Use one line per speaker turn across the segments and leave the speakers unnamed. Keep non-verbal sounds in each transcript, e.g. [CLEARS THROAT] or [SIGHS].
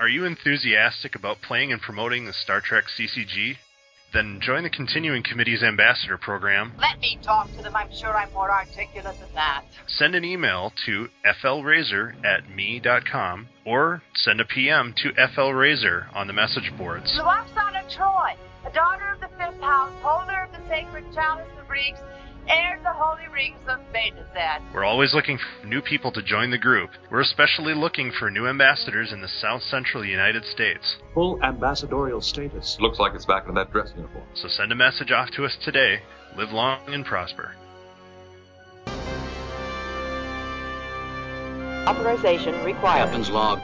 Are you enthusiastic about playing and promoting the Star Trek CCG? Then join the Continuing Committee's Ambassador Program.
Let me talk to them. I'm sure I'm more articulate than that.
Send an email to flrazor at me.com or send a PM to flrazor on the message boards.
Lwaxana Troi, a daughter of the fifth house, holder of the sacred chalice of Rixx, heir the holy rings of Betazed.
We're always looking for new people to join the group. We're especially looking for new ambassadors in the south central United States.
Full ambassadorial status.
Looks like it's back in that dress uniform.
So send a message off to us today. Live long and prosper.
Authorization required.
Captain's log.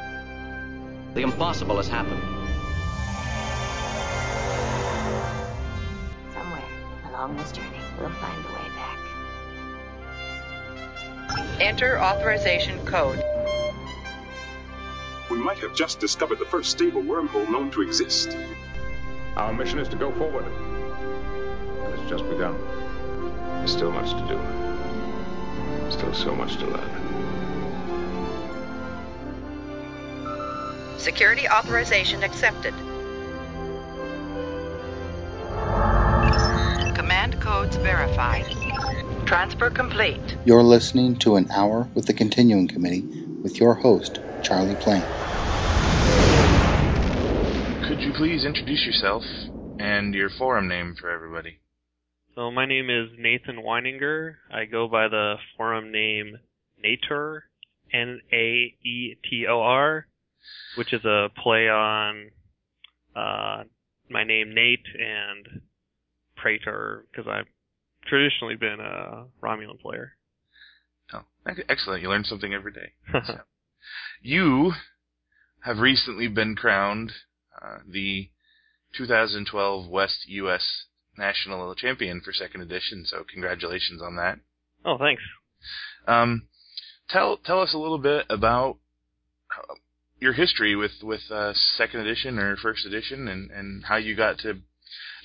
The impossible has happened.
Somewhere along this journey, we'll find the way back.
Enter authorization code.
We might have just discovered the first stable wormhole known to exist.
Our mission is to go forward. And it's just begun. There's still much to do. Still so much to learn.
Security authorization accepted. Command codes verified. Transfer complete.
You're listening to an hour with the Continuing Committee with your host, Charlie Plaine.
Could you please introduce yourself and your forum name for everybody?
So my name is Nathan Weininger. I go by the forum name Naetor, N-A-E-T-O-R, which is a play on uh, my name Nate and Praetor because I've traditionally been a Romulan player.
Oh, excellent! You learn something every day. [LAUGHS] so, you have recently been crowned uh, the 2012 West U.S. National Champion for Second Edition. So congratulations on that.
Oh, thanks.
Um, tell tell us a little bit about uh, your history with with uh, Second Edition or First Edition, and and how you got to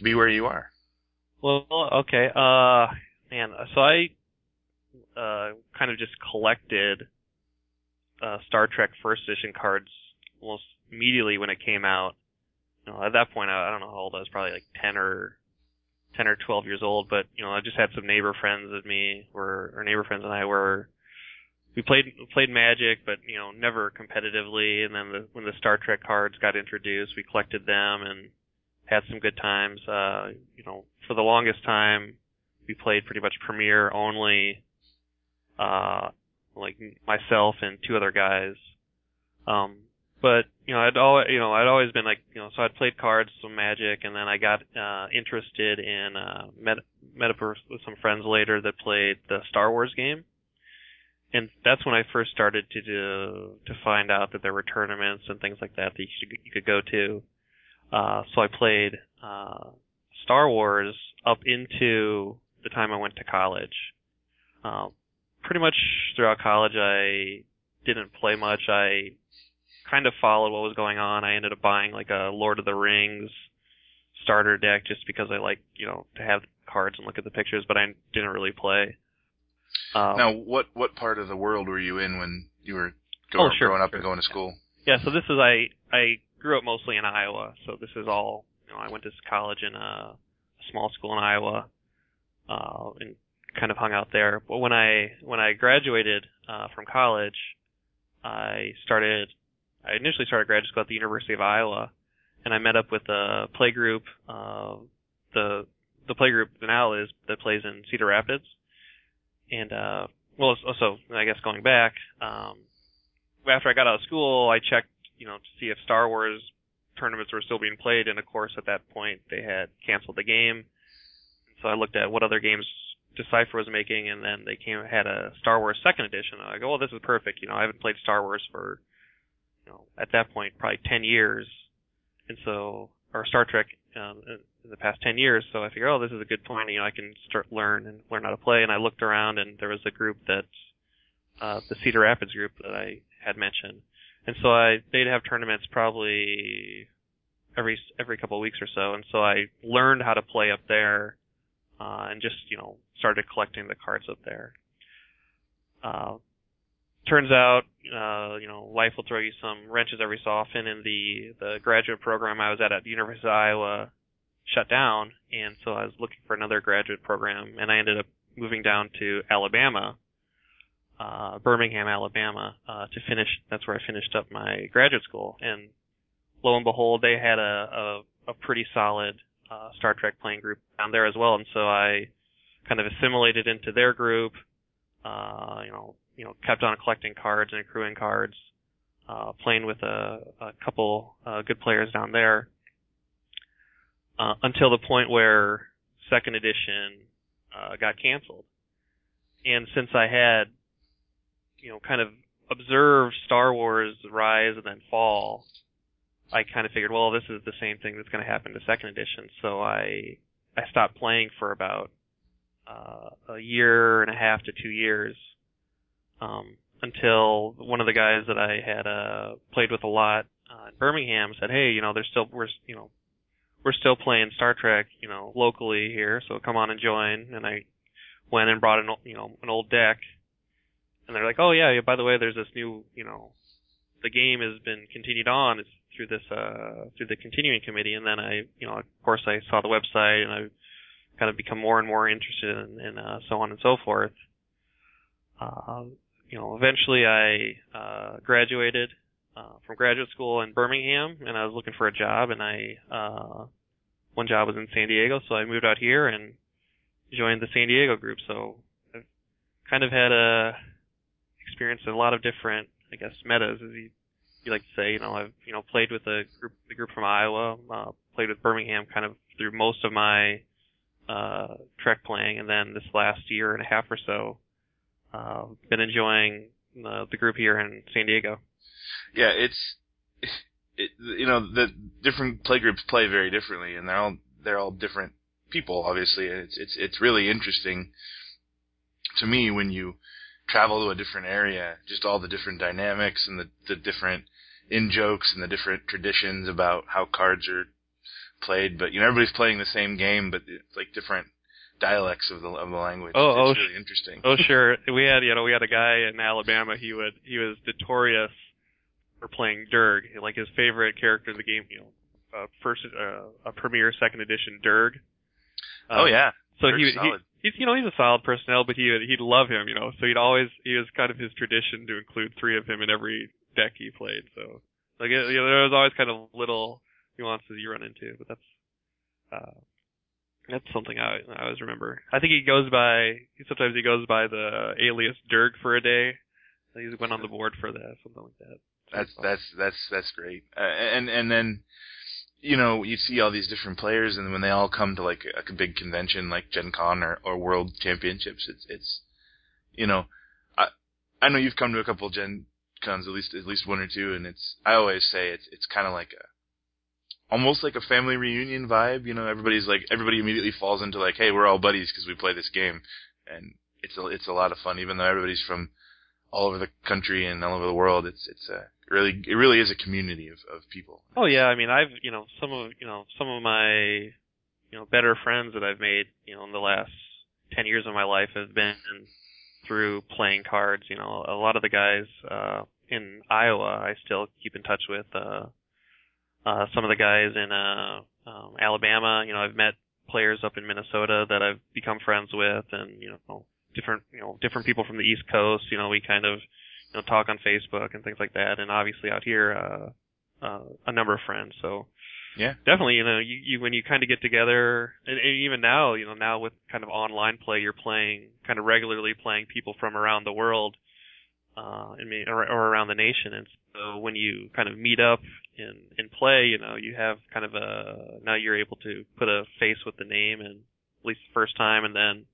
be where you are.
Well, okay. Uh, man, so I uh, kind of just collected uh, Star Trek First Edition cards almost immediately when it came out. You know, at that point, I, I don't know how old I was, probably like ten or ten or twelve years old. But you know, I just had some neighbor friends with me, were or neighbor friends and I were. We played played Magic, but you know, never competitively. And then the, when the Star Trek cards got introduced, we collected them and had some good times. Uh, you know, for the longest time, we played pretty much Premier only. Uh, like myself and two other guys. Um, but you know, I'd always, you know, I'd always been like, you know, so I'd played cards, some Magic, and then I got uh, interested in uh, met met up with some friends later that played the Star Wars game, and that's when I first started to do, to find out that there were tournaments and things like that that you, should, you could go to. Uh, so I played uh, Star Wars up into the time I went to college. Uh, pretty much throughout college, I didn't play much. I kind of followed what was going on. I ended up buying like a Lord of the Rings starter deck just because I like, you know, to have cards and look at the pictures, but I didn't really play.
Um, now, what what part of the world were you in when you were going,
oh, sure,
growing up
sure.
and going to school?
Yeah, so this is I I grew up mostly in Iowa, so this is all you know. I went to college in a, a small school in Iowa, uh, and kind of hung out there. But when I when I graduated uh, from college, I started. I initially started graduate school at the University of Iowa, and I met up with a play group. Uh, the the play group now is that plays in Cedar Rapids, and uh, well, so I guess going back, um, after I got out of school, I checked, you know, to see if Star Wars tournaments were still being played, and of course, at that point, they had canceled the game. So I looked at what other games Decipher was making, and then they came had a Star Wars Second Edition. I go, well, this is perfect. You know, I haven't played Star Wars for, you know, at that point probably ten years, and so or Star Trek um, in the past ten years. So I figured, oh, this is a good point. You know, I can start learn and learn how to play. And I looked around, and there was a group that, uh, the Cedar Rapids group that I had mentioned, and so I they'd have tournaments probably every every couple of weeks or so, and so I learned how to play up there, uh, and just you know started collecting the cards up there. Uh, turns out, uh, you know, life will throw you some wrenches every so often, and the the graduate program I was at at the University of Iowa shut down, and so I was looking for another graduate program, and I ended up moving down to Alabama, uh, Birmingham, Alabama, uh, to finish. That's where I finished up my graduate school, and lo and behold, they had a a, a pretty solid uh, Star Trek playing group down there as well, and so I kind of assimilated into their group. Uh, you know, you know, kept on collecting cards and accruing cards, uh, playing with a, a couple uh, good players down there, uh, until the point where second edition uh, got canceled. And since I had, you know, kind of observed Star Wars rise and then fall, I kind of figured, well, this is the same thing that's going to happen to second edition. So I I stopped playing for about uh, a year and a half to two years, um, until one of the guys that I had uh, played with a lot uh, in Birmingham said, "Hey, you know, there's still we're you know we're still playing Star Trek, you know, locally here, so come on and join." And I went and brought an you know an old deck, and they're like, "Oh yeah, yeah by the way, there's this new you know the game has been continued on through this uh through the continuing committee." And then I you know of course I saw the website and I kind of become more and more interested in, in uh, so on and so forth. Uh, you know, eventually I uh, graduated uh, from graduate school in Birmingham, and I was looking for a job, and I uh, one job was in San Diego, so I moved out here and joined the San Diego group. So I've kind of had a experience in a lot of different, I guess, metas, as you you like to say. You know, I've you know played with a group the group from Iowa, uh, played with Birmingham, kind of through most of my uh, Trek playing, and then this last year and a half or so, uh, been enjoying the, the group here in San Diego.
Yeah, it's it, you know the different play groups play very differently, and they're all they're all different people. Obviously, it's it's it's really interesting to me when you travel to a different area, just all the different dynamics and the the different in jokes and the different traditions about how cards are played. But you know, everybody's playing the same game, but it's like different dialects of the of the language.
Oh,
it's
oh,
really interesting.
Oh, sure. We had you know we had a guy in Alabama. He would he was notorious for playing Durg. Like his favorite character in the game, you know, uh, first uh, a premier second edition Durg.
oh yeah.
So he, he
solid.
He's you know he's a solid personnel, but he he'd love him, you know. So he'd always he was kind of his tradition to include three of him in every deck he played. So like it, you know, there was always kind of little nuances you run into, but that's uh that's something I I always remember. I think he goes by sometimes he goes by the alias Dirk for a day. He went on the board for that, something like that.
That's that's that's that's great. Uh, and and then you know you see all these different players, and when they all come to like a, big convention like Gen Con or, or World Championships, it's it's you know I I know you've come to a couple Gen Cons at least at least one or two, and it's I always say it's it's kind of like a almost like a family reunion vibe. You know, everybody's like everybody immediately falls into like, hey, we're all buddies because we play this game, and it's a it's a lot of fun. Even though everybody's from all over the country and all over the world, it's it's a really it really is a community of of people.
Oh yeah, I mean I've you know some of you know some of my you know better friends that I've made you know in the last ten years of my life have been through playing cards. You know, a lot of the guys uh in Iowa I still keep in touch with. uh uh, some of the guys in uh, um, Alabama. You know, I've met players up in Minnesota that I've become friends with, and you know, different you know different people from the East Coast. You know, we kind of you know talk on Facebook and things like that, and obviously out here, uh, uh, a number of friends. So
yeah,
definitely. You know, you, you when you kind of get together, and, and even now, you know, now with kind of online play, you're playing kind of regularly playing people from around the world. Uh, and or, or around the nation, and so when you kind of meet up and and play, you know, you have kind of a now you're able to put a face with the name, and at least the first time, and then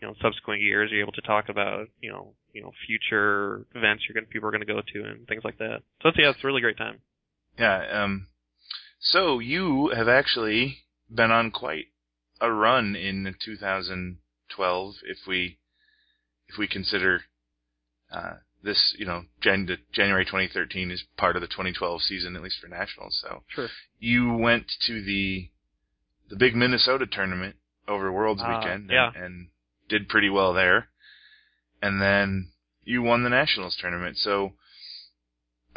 you know, subsequent years, you're able to talk about you know, you know, future events you're going people are going to go to and things like that. So it's yeah, it's a really great time.
Yeah. Um. So you have actually been on quite a run in 2012, if we if we consider uh, this, you know, Jan- January 2013 is part of the 2012 season, at least for nationals. So
sure.
you went to the the big Minnesota tournament over Worlds
uh,
weekend,
yeah.
and, and did pretty well there. And then you won the nationals tournament. So [CLEARS THROAT]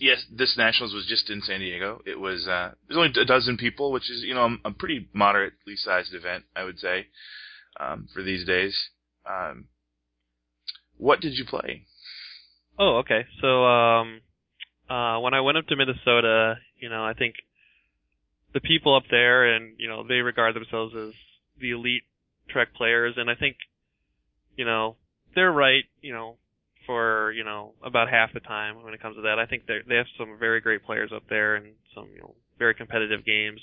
yes, this nationals was just in San Diego. It was uh, there's only a dozen people, which is you know a pretty moderately sized event, I would say, um, for these days. Um, what did you play?
Oh, okay. So um, uh, when I went up to Minnesota, you know, I think the people up there, and you know, they regard themselves as the elite Trek players, and I think, you know, they're right. You know, for you know about half the time when it comes to that. I think they they have some very great players up there and some you know very competitive games.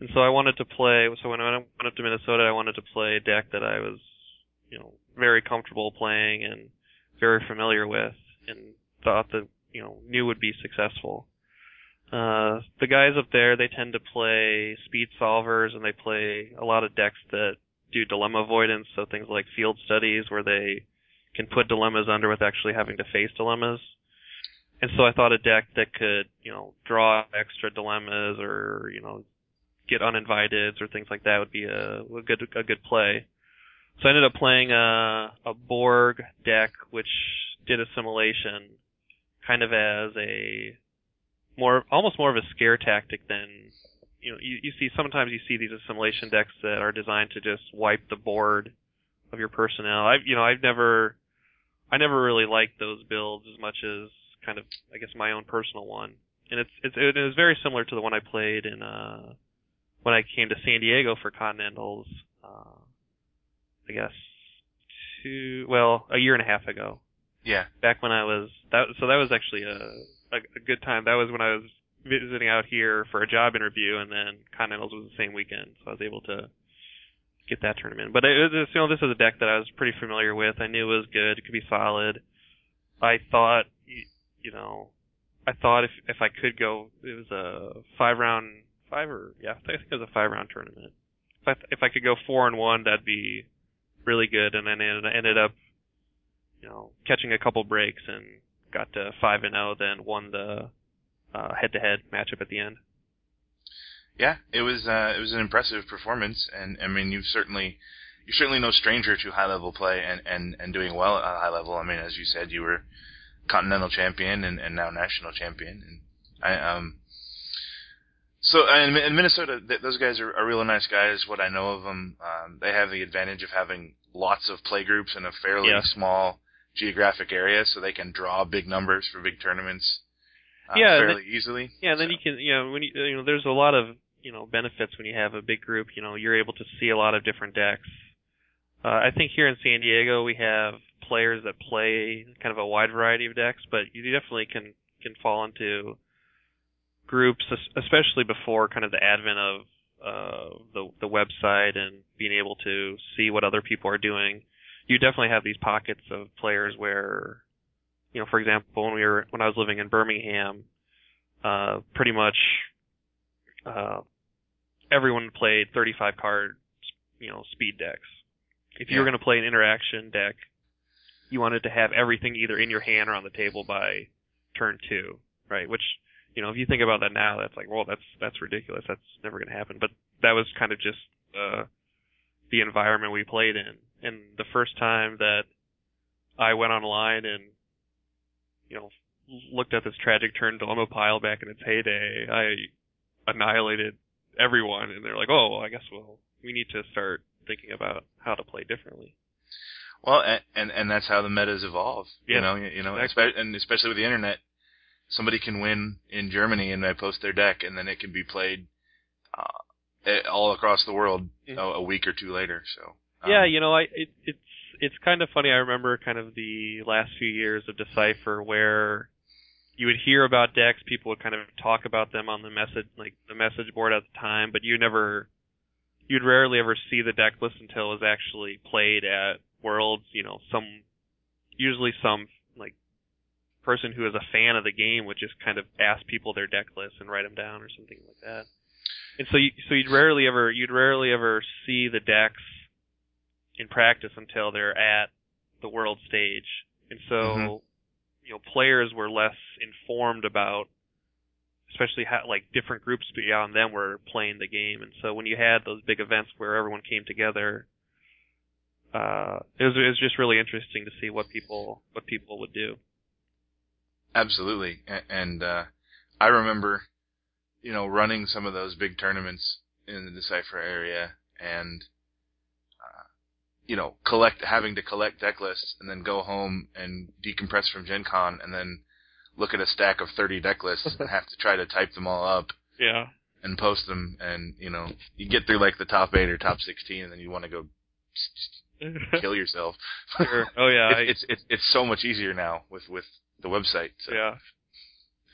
And so I wanted to play. So when I went up to Minnesota, I wanted to play a deck that I was, you know, very comfortable playing and very familiar with, and thought that you know knew would be successful. Uh, the guys up there, they tend to play speed solvers and they play a lot of decks that do dilemma avoidance, so things like field studies where they can put dilemmas under with actually having to face dilemmas. And so I thought a deck that could, you know, draw extra dilemmas or, you know, get uninvited or things like that would be a, a good a good play. So I ended up playing a a Borg deck which did assimilation kind of as a more almost more of a scare tactic than you know you, you see sometimes you see these assimilation decks that are designed to just wipe the board of your personnel. I've you know I've never I never really liked those builds as much as kind of I guess my own personal one. And it's it's it is very similar to the one I played in uh when I came to San Diego for Continentals uh I guess two well, a year and a half ago.
Yeah.
Back when I was that so that was actually a a, a good time. That was when I was visiting out here for a job interview and then Continentals was the same weekend, so I was able to get that tournament. But it was, you know, this is a deck that I was pretty familiar with. I knew it was good. It could be solid. I thought, you know, I thought if if I could go, it was a five round, five or yeah, I think it was a five round tournament. If I if I could go four and one, that'd be really good. And then I ended up, you know, catching a couple breaks and got to five and zero. Then won the head to head matchup at the end
yeah, it was uh, it was an impressive performance, and I mean you've certainly you're certainly no stranger to high level play and, and, and doing well at a high level. I mean, as you said, you were continental champion and, and now national champion, and I um. So in, in Minnesota, th- those guys are, are really nice guys. What I know of them, um, they have the advantage of having lots of play groups in a fairly
yeah.
small geographic area, so they can draw big numbers for big tournaments. Uh,
yeah,
fairly
then,
easily.
Yeah, and then you can, you know, when you, you know, there's a lot of you know benefits when you have a big group. You know, you're able to see a lot of different decks. Uh, I think here in San Diego we have players that play kind of a wide variety of decks, but you definitely can can fall into groups, especially before kind of the advent of uh, the the website and being able to see what other people are doing. You definitely have these pockets of players where, you know, for example, when we were when I was living in Birmingham, uh, pretty much uh, everyone played 35 card, you know, speed decks. If you
Yeah.
were going to play an interaction deck, you wanted to have everything either in your hand or on the table by turn two, right? Which, you know, if you think about that now, that's like, well, that's that's ridiculous. That's never going to happen. But that was kind of just uh, the environment we played in. And the first time that I went online and, you know, looked at this tragic turn dilemma pile back in its heyday, I annihilated everyone, and they're like, "Oh, well, I guess well, we need to start thinking about how to play differently."
Well, and and, and that's how the metas evolve.
Yeah,
you know, you, know,
exactly.
and especially with the internet, somebody can win in Germany and they post their deck, and then it can be played uh, all across the world
Mhm.
a, a week or two later. So um,
Yeah, you know, I it, it's it's kind of funny. I remember kind of the last few years of Decipher where you would hear about decks, people would kind of talk about them on the message like the message board at the time, but you never you'd rarely ever see the deck list until it was actually played at Worlds, you know, some usually some like person who is a fan of the game would just kind of ask people their deck lists and write them down or something like that. And so you so you'd rarely ever you'd rarely ever see the decks in practice until they're at the world stage. And so
Mhm.
you know players were less informed about especially how like different groups beyond them were playing the game. And so when you had those big events where everyone came together uh, it was it was just really interesting to see what people what people would do.
Absolutely, and uh, I remember, you know, running some of those big tournaments in the Decipher area, and you know, collect having to collect deck lists and then go home and decompress from Gen Con and then look at a stack of 30 deck lists and [LAUGHS] have to try to type them all up
Yeah.
and post them and you know you get through like the top 8 or top 16 and then you want to go [LAUGHS] kill yourself
Sure. [LAUGHS] Oh yeah. I-
it's, it's it's it's so much easier now with with the website so
Yeah.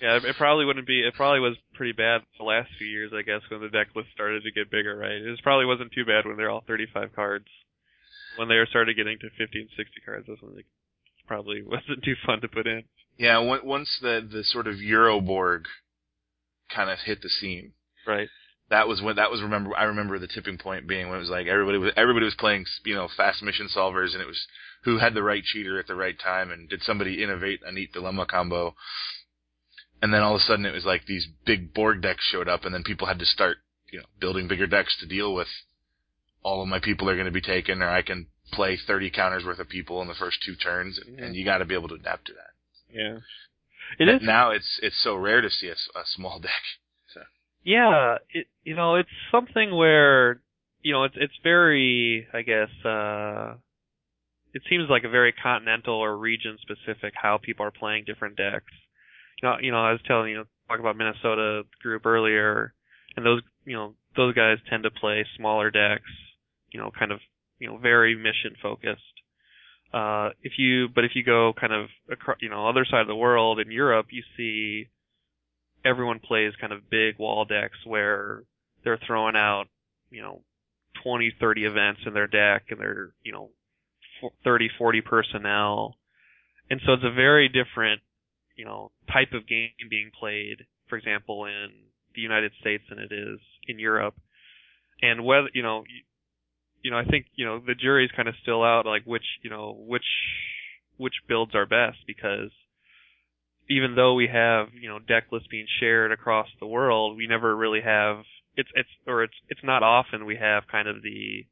Yeah, it- it probably wouldn't be. It probably was pretty bad the last few years, I guess, when the deck list started to get bigger, right? It probably wasn't too bad when they're all 35 cards. When they started getting to 50 and 60 cards, that's when it probably [LAUGHS] wasn't too fun to put in.
yeah on- once the the sort of Euroborg kind of hit the scene
Right.
that was when that was remember I remember the tipping point being when it was like everybody was everybody was playing you know fast mission solvers and it was who had the right cheater at the right time and did somebody innovate a neat dilemma combo and then all of a sudden it was like these big Borg decks showed up and then people had to start you know building bigger decks to deal with all of my people are going to be taken or I can play 30 counters worth of people in the first two turns and, and you got to be able to adapt to that
Yeah. It is.
now it's it's so rare to see a small [LAUGHS] deck so
Yeah. It. You know, it's something where you know it's it's very, I guess. uh It seems like a very continental or region specific how people are playing different decks. You know, you know, I was telling you, talk about Minnesota group earlier, and those, you know, those guys tend to play smaller decks. You know, kind of, you know, very mission focused. Uh, if you, but if you go kind of, across, you know, other side of the world in Europe, you see everyone plays kind of big wall decks where they're throwing out, you know, 20, 30 events in their deck and they're, you know, fo- 30, 40 personnel. And so it's a very different, you know, type of game being played, for example, in the United States than it is in Europe. And whether, you know, you, know, I think, you know, the jury's kind of still out, like which, you know, which, which builds are best because even though we have, you know, deck lists being shared across the world, we never really have, it's, it's, or it's, it's not often we have kind of the,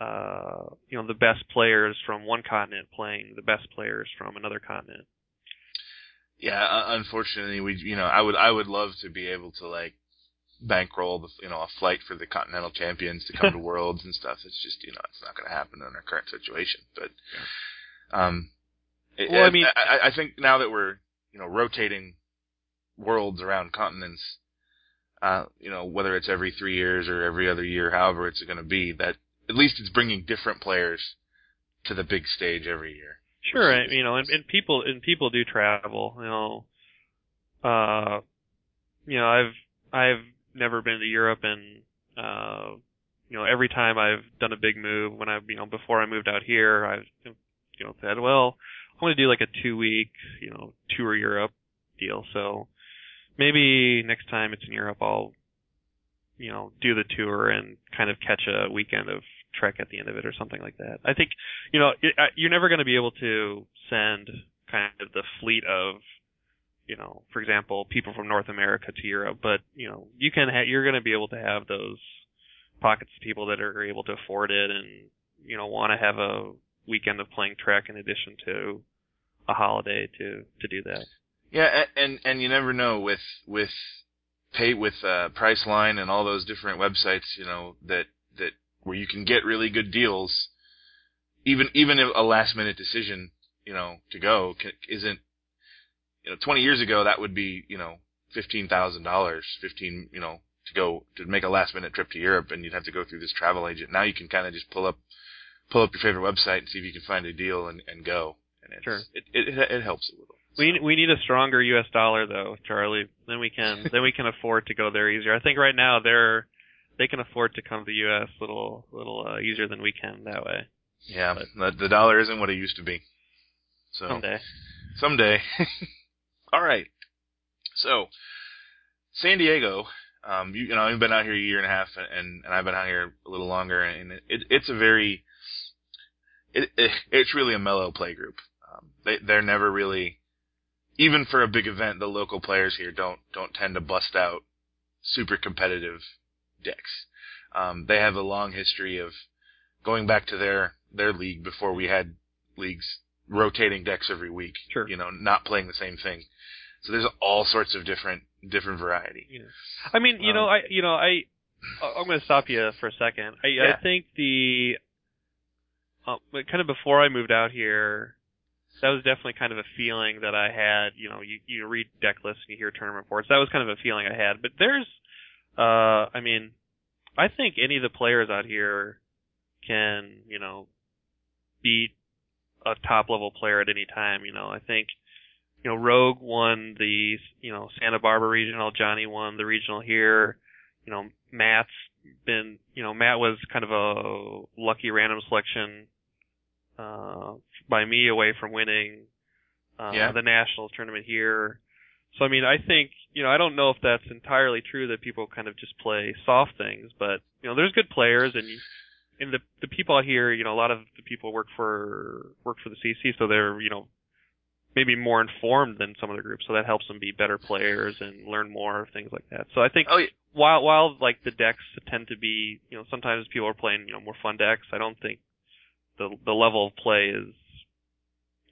uh, you know, the best players from one continent playing the best players from another continent.
Yeah, unfortunately, we you know I would I would love to be able to like bankroll the you know a flight for the continental champions to come to [LAUGHS] worlds and stuff. It's just you know it's not going to happen in our current situation. But um, it-
Well, I mean-
I, I think now that we're you know rotating worlds around continents, uh, you know whether it's every three years or every other year, however it's going to be, that at least it's bringing different players to the big stage every year.
Sure, you know, and, and people and people do travel. You know, uh, you know, I've I've never been to Europe, and uh, you know, every time I've done a big move, when I've you know, before I moved out here, I've you know said, well, I want to do like a two week, you know, tour Europe deal. So maybe next time it's in Europe, I'll you know do the tour and kind of catch a weekend of trek at the end of it or something like that. I think you know it, you're never going to be able to send kind of the fleet of you know, for example, people from North America to Europe, but you know, you can ha- you're going to be able to have those pockets of people that are able to afford it and you know want to have a weekend of playing Trek in addition to a holiday to to do that.
Yeah, and and you never know with with pay with uh, Priceline and all those different websites, you know that that where you can get really good deals. Even even if a last minute decision, you know, to go isn't, you know, 20 years ago that would be you know fifteen thousand dollars, fifteen you know to go to make a last minute trip to Europe, and you'd have to go through this travel agent. Now you can kind of just pull up pull up your favorite website and see if you can find a deal and and go. And it's,
Sure.
it, it it helps a little.
We we need a stronger U.S. dollar though, Charlie. Then we can then we can afford to go there easier. I think right now they're they can afford to come to the U.S. A little little uh, easier than we can that way.
Yeah, the, the dollar isn't what it used to be. So
Someday.
someday. [LAUGHS] All right. So San Diego, um, you, you know, I've been out here a year and a half, and and I've been out here a little longer, and it, it it's a very it, it it's really a mellow play group. Um, they they're never really even for a big event, the local players here don't don't tend to bust out super competitive decks. Um, they have a long history of going back to their their league before we had leagues rotating decks every week.
Sure.
You know, not playing the same thing. So there's all sorts of different different variety.
Yeah. I mean, you
Um,
know, I you know, I I'm going to stop you for a second. I
Yeah.
I think the uh, kind of before I moved out here, that was definitely kind of a feeling that I had. You know, you you read deck lists and you hear tournament reports. That was kind of a feeling I had. But there's, uh, I mean, I think any of the players out here can, you know, beat a top level player at any time. You know, I think, you know, Rogue won the, you know, Santa Barbara regional. Johnny won the regional here. You know, Matt's been, you know, Matt was kind of a lucky random selection uh, by me away from winning uh,
Yeah.
the national tournament here. So I mean, I think you know, I don't know if that's entirely true that people kind of just play soft things, but you know, there's good players and you, and the the people out here, you know, a lot of the people work for work for the CC, so they're you know maybe more informed than some other groups, so that helps them be better players and learn more of things like that. So I think
Oh, yeah.
while while like the decks tend to be, you know, sometimes people are playing you know more fun decks. I don't think the the level of play is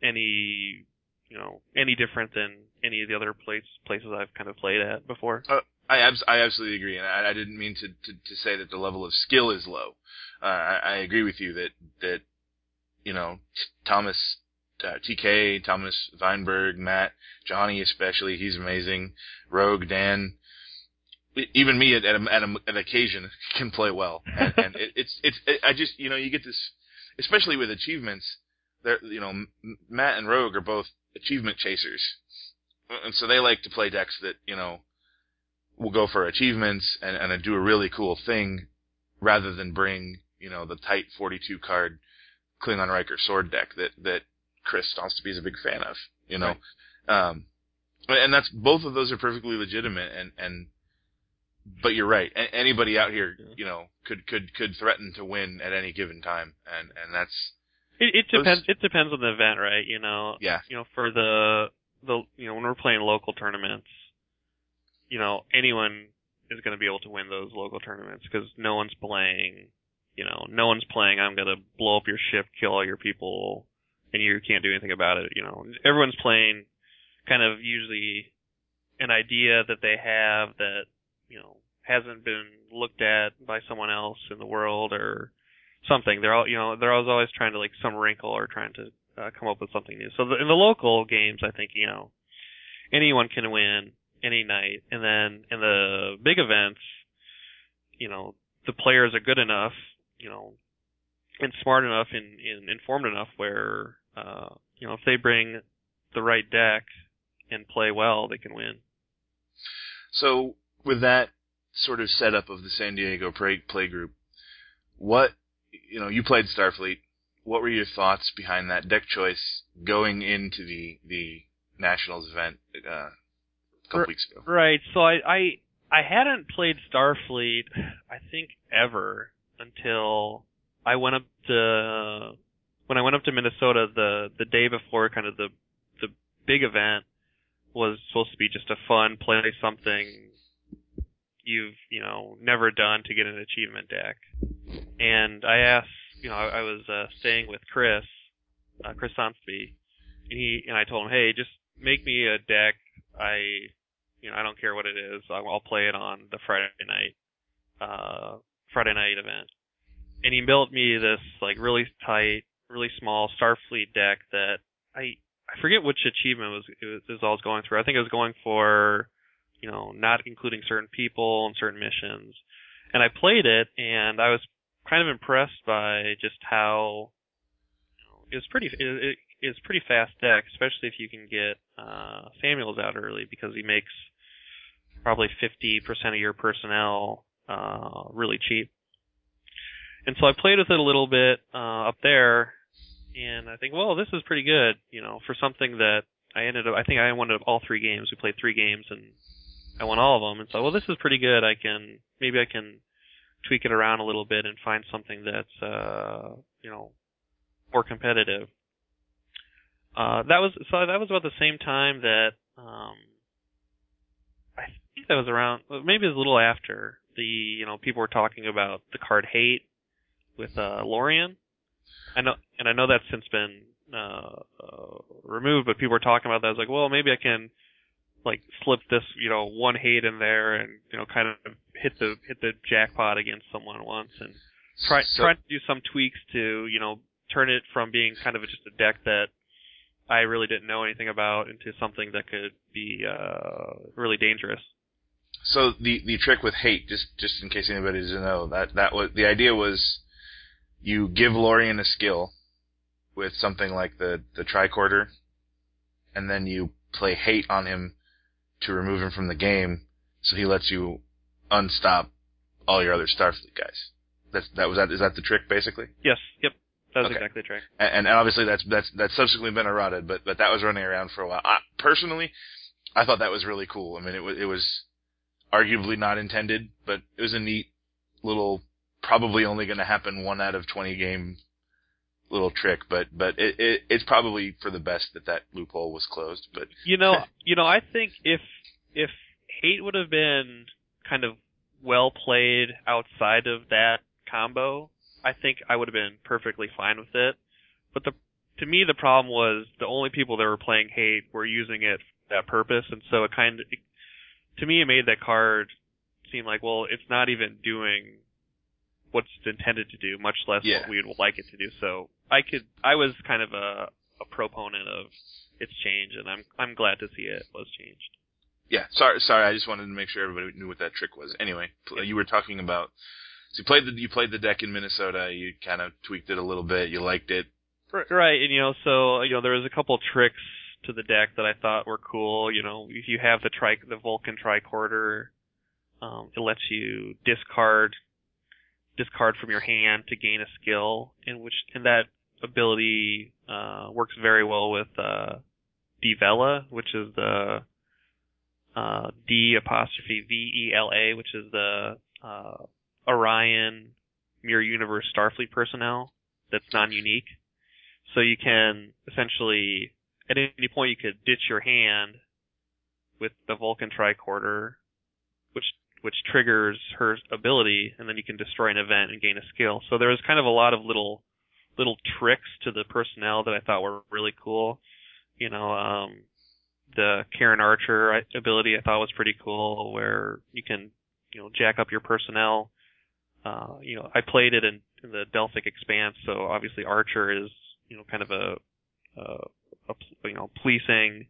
any you know any different than any of the other place, places I've kind of played at before.
Uh, I abs- I absolutely agree, and I, I didn't mean to, to to say that the level of skill is low. Uh, I, I agree with you that that you know Thomas uh, TK, Thomas Weinberg, Matt, Johnny especially, he's amazing. Rogue, Dan, even me at at, a, at, a, at occasion [LAUGHS] can play well, and, and it, it's it's it, I just you know you get this, especially with achievements. They're you know M- Matt and Rogue are both achievement chasers, and so they like to play decks that you know will go for achievements and, and do a really cool thing rather than bring, you know, the tight 42 card Klingon Riker sword deck that, that Chris Stonsby is a big fan of, you know. Um, and that's, both of those are perfectly legitimate and, and, but you're right. A- anybody out here, you know, could, could, could threaten to win at any given time. And, and that's,
It, it
Those-
depends. It depends on the event, right? You know.
Yeah.
You know, for the the you know when we're playing local tournaments, you know anyone is going to be able to win those local tournaments because no one's playing. You know, no one's playing. I'm going to blow up your ship, kill all your people, and you can't do anything about it. You know, everyone's playing kind of usually an idea that they have that you know hasn't been looked at by someone else in the world or something. They're all, you know, they're always always trying to like some wrinkle or trying to uh, come up with something new. So the, in the local games, I think you know anyone can win any night, and then in the big events, you know, the players are good enough, you know, and smart enough and, and informed enough where, uh, you know, if they bring the right deck and play well, they can win.
So with that sort of setup of the San Diego play, play group, what you know, you played Starfleet. What were your thoughts behind that deck choice going into the the Nationals event uh, couple
R-
weeks ago?
Right. So I, I I hadn't played Starfleet, I think ever until I went up to when I went up to Minnesota the the day before kind of the the big event was supposed to be just a fun play something you've you know never done to get an achievement deck. And I asked, you know, I, I was uh, staying with Chris, uh, Chris Sonsby, and he and I told him, hey, just make me a deck. I you know, I don't care what it is. I'll, play it on the Friday night, uh, Friday night event. And he built me this like really tight, really small Starfleet deck that I I forget which achievement was it was, it was I was going through. I think it was going for, you know, not including certain people and certain missions. And I played it, and I was kind of impressed by just how you know, it was pretty. It, it, it's pretty fast deck, especially if you can get uh, Samuels out early because he makes probably 50% of your personnel uh, really cheap. And so I played with it a little bit uh, up there, and I think, well, this is pretty good, you know, for something that I ended up. I think I won all three games. We played three games, and I won all of them. And so, well, this is pretty good. I can maybe I can tweak it around a little bit and find something that's uh, you know more competitive. Uh, that was so that was about the same time that um, I think that was around maybe it was a little after the you know people were talking about the card hate with uh, Lorian. I know, and I know that's since been uh, uh, removed, but people were talking about that. I was like, well, maybe I can like slip this, you know, one hate in there and you know, kind of hit the hit the jackpot against someone once and try
So-
try to do some tweaks to you know turn it from being kind of just a deck that I really didn't know anything about into something that could be uh, really dangerous.
So the the trick with hate, just just in case anybody doesn't know, that that was the idea was you give Lorian a skill with something like the the tricorder, and then you play hate on him to remove him from the game, so he lets you unstop all your other Starfleet guys. That's that was that is that the trick basically?
Yes, yep, that was
Okay.
exactly the trick.
and, and obviously that's that's that's subsequently been eroded, but but that was running around for a while. I, personally, I thought that was really cool. I mean, it was it was arguably not intended, but it was a neat little, probably only going to happen one out of twenty game little trick. But but it, it it's probably for the best that that loophole was closed. But [LAUGHS]
You know, you know, I think if if hate would have been kind of well played outside of that combo, I think I would have been perfectly fine with it. But the to me the problem was the only people that were playing hate were using it for that purpose, and so it kind of it, to me it made that card seem like well it's not even doing what's intended to do, much less
Yeah.
what we would like it to do. So I could I was kind of a a proponent of its change, and I'm I'm glad to see it was changed.
yeah, sorry sorry, I just wanted to make sure everybody knew what that trick was. Anyway, pl- you were talking about. So you played the you played the deck in Minnesota. You kind of tweaked it a little bit. You liked it.
Right, and you know, so you know, there was a couple tricks to the deck that I thought were cool. You know, if you have the tri the Vulcan tricorder, um, it lets you discard discard from your hand to gain a skill, in which and that ability uh, works very well with uh, D'Vela, which is the uh, D apostrophe V E L A, which is the uh, Orion Mirror Universe Starfleet personnel that's non-unique. So you can essentially, at any point, you could ditch your hand with the Vulcan tricorder, which which triggers her ability, and then you can destroy an event and gain a skill. So there was kind of a lot of little little tricks to the personnel that I thought were really cool. You know, um, the Karen Archer ability I thought was pretty cool, where you can you know jack up your personnel. Uh, you know, I played it in, in the Delphic Expanse, so obviously Archer is you know kind of a, uh, you know policing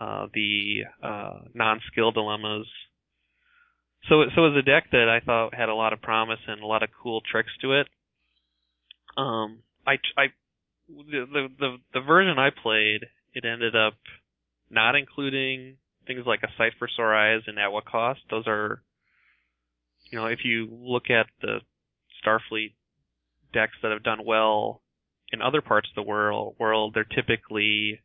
uh, the uh, non-skill dilemmas. So so it was a deck that I thought had a lot of promise and a lot of cool tricks to it. Um, I I the the the, the version I played, it ended up not including things like a sight for sore eyes and at what cost. Those are, you know, if you look at the Starfleet decks that have done well in other parts of the world, world they're typically,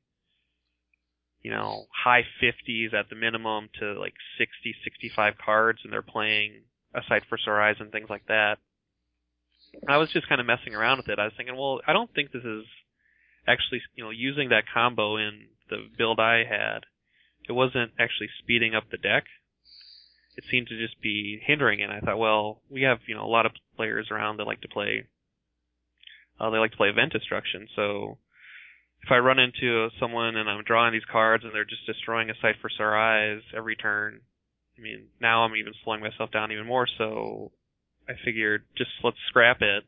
you know, high 50s at the minimum to like 60, 65 cards, and they're playing a sight for sore eyes and things like that. I was just kind of messing around with it. I was thinking, well, I don't think this is actually, you know, using that combo in the build I had. It wasn't actually speeding up the deck. It seemed to just be hindering it. I thought, well, we have, you know, a lot of players around that like to play, uh, they like to play event destruction. So if I run into someone and I'm drawing these cards and they're just destroying a sight for eyes every turn, I mean, now I'm even slowing myself down even more. So I figured just let's scrap it.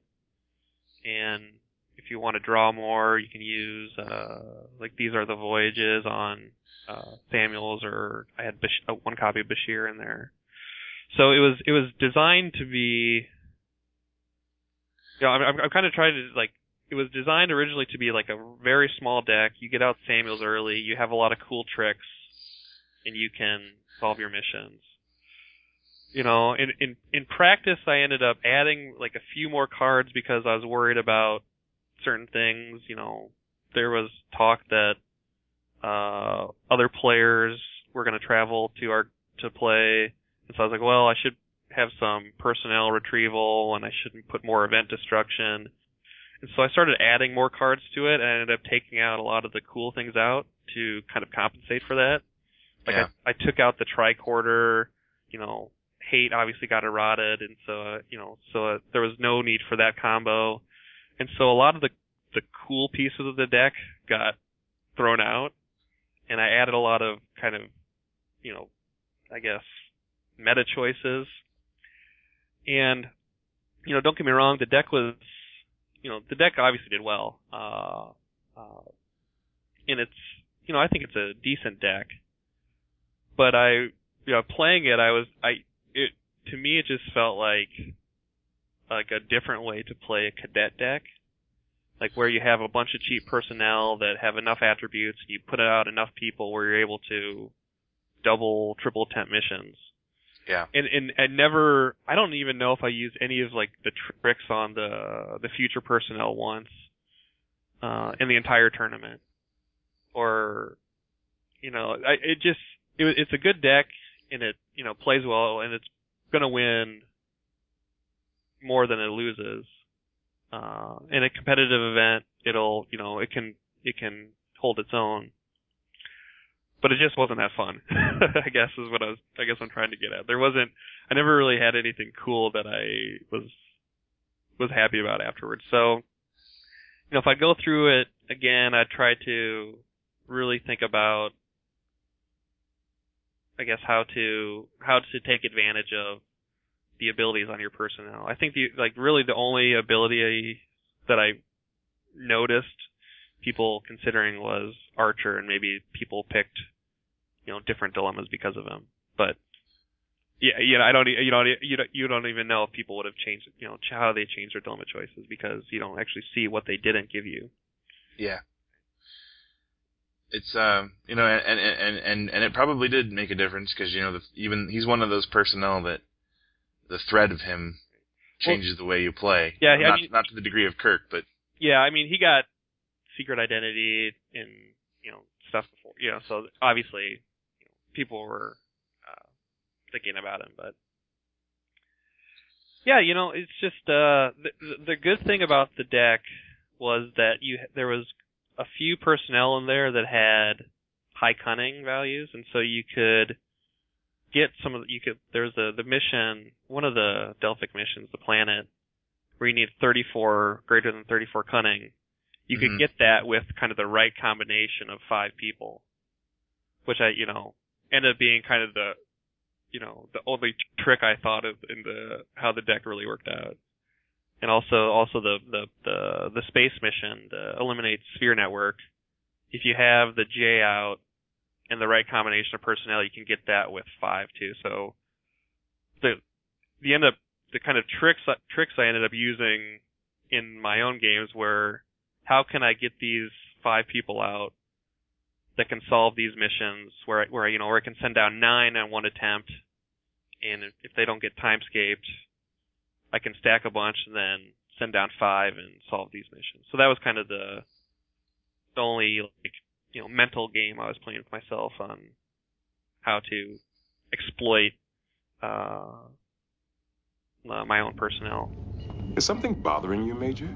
And if you want to draw more, you can use uh, like these are the voyages on uh, Samuels, or I had Bash- uh, one copy of Bashir in there. So it was it was designed to be. Yeah, I'm, I'm, I'm kind of trying to like. It was designed originally to be like a very small deck. You get out Samuels early. You have a lot of cool tricks, and you can solve your missions you know, in in in practice, I ended up adding like a few more cards because I was worried about certain things. You know, there was talk that uh other players were going to travel to our to play, and so I was like, well, I should have some personnel retrieval, and I shouldn't put more event destruction. And so I started adding more cards to it, and I ended up taking out a lot of the cool things out to kind of compensate for that. Like
Yeah.
I, I took out the tricorder, you know, hate obviously got eroded, and so uh, you know, so uh, there was no need for that combo. and so a lot of the the cool pieces of the deck got thrown out, and I added a lot of kind of, you know, I guess meta choices. And you know, don't get me wrong, the deck was, you know, the deck obviously did well. Uh, uh, and it's, you know, I think it's a decent deck. But I, you know, playing it, I was, I, it, to me, it just felt like, like a different way to play a cadet deck. Like where you have a bunch of cheap personnel that have enough attributes, and you put out enough people where you're able to double, triple temp missions.
Yeah.
And and I never I don't even know if I used any of like the tricks on the the future personnel once uh in the entire tournament. Or you know, I it just it, it's a good deck and it, you know, plays well and it's going to win more than it loses. Uh in a competitive event, it'll, you know, it can it can hold its own but it just wasn't that fun. [LAUGHS] I guess is what I was. I guess I'm trying to get at. There wasn't. I never really had anything cool that I was was happy about afterwards. So, you know, if I go through it again, I'd try to really think about, I guess, how to how to take advantage of the abilities on your personnel. I think the like really the only ability that I noticed people considering was Archer, and maybe people picked, you know, different dilemmas because of him. But yeah, you know, I don't, you know, you don't, you don't even know if people would have changed, you know, how they changed their dilemma choices because you don't actually see what they didn't give you.
Yeah. It's um, you know, and and and and it probably did make a difference because you know, the, even he's one of those personnel that the threat of him changes well, the way you play.
Yeah,
not
I mean,
not to the degree of Kirk, but
yeah, I mean, he got secret identity and you know stuff before you know so obviously you know, people were uh, thinking about him but yeah you know it's just uh the the good thing about the deck was that you there was a few personnel in there that had high cunning values and so you could get some of you could there's a the mission one of the Delphic missions the planet where you need 34 greater than 34 cunning you
Mm-hmm.
could get that with kind of the right combination of five people, which I, you know, ended up being kind of the, you know, the only trick I thought of in the how the deck really worked out. And also, also the the the, the space mission, the eliminate sphere network. If you have the J out and the right combination of personnel, you can get that with five too. So the the end up the kind of tricks tricks I ended up using in my own games were how can I get these five people out that can solve these missions where I, where you know where I can send down nine on one attempt, and if they don't get timescaped, I can stack a bunch and then send down five and solve these missions. So that was kind of the the only like you know mental game I was playing with myself on how to exploit uh, uh, my own personnel.
Is something bothering you, Major?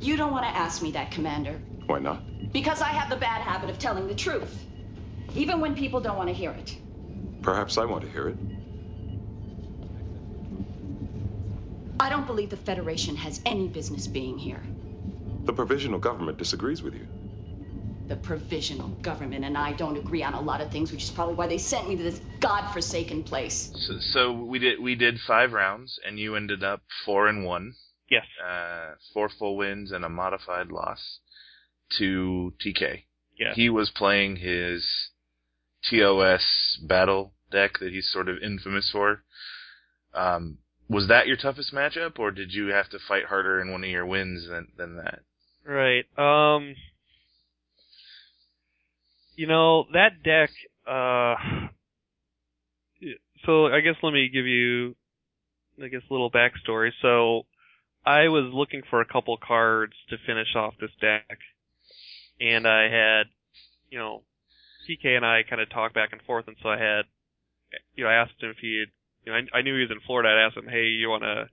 You don't want to ask me that, Commander.
Why not?
Because I have the bad habit of telling the truth, even when people don't want to hear it.
Perhaps I want to hear it.
I don't believe the Federation has any business being here.
The provisional government disagrees with you.
The provisional government and I don't agree on a lot of things, which is probably why they sent me to this godforsaken place.
So, so we did we did five rounds, and you ended up four and one.
Yes.
Uh, four full wins and a modified loss to TK.
Yeah.
He was playing his TOS battle deck that he's sort of infamous for. Um, was that your toughest matchup, or did you have to fight harder in one of your wins than than that?
Right. Um. You know that deck. Uh. So I guess let me give you, I guess, a little backstory. So I was looking for a couple cards to finish off this deck, and I had, you know, TK and I kind of talked back and forth, and so I had, you know, I asked him if he had, you know, I, I knew he was in Florida. I asked him, hey, you want to,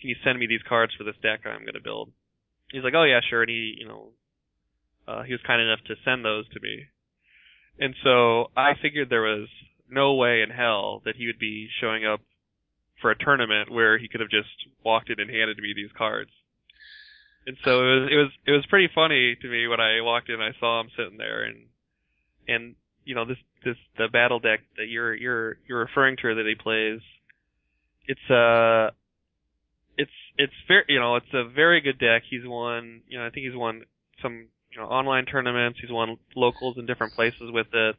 can you send me these cards for this deck I'm going to build? He's like, oh yeah, sure. And he, you know, uh, he was kind enough to send those to me. And so I figured there was no way in hell that he would be showing up for a tournament where he could have just walked in and handed me these cards. and so it was it was it was pretty funny to me when I walked in. I saw him sitting there, and and you know this this the battle deck that you're you're you're referring to that he plays. It's uh it's it's very you know it's a very good deck. He's won you know I think he's won some you know online tournaments. He's won locals in different places with it.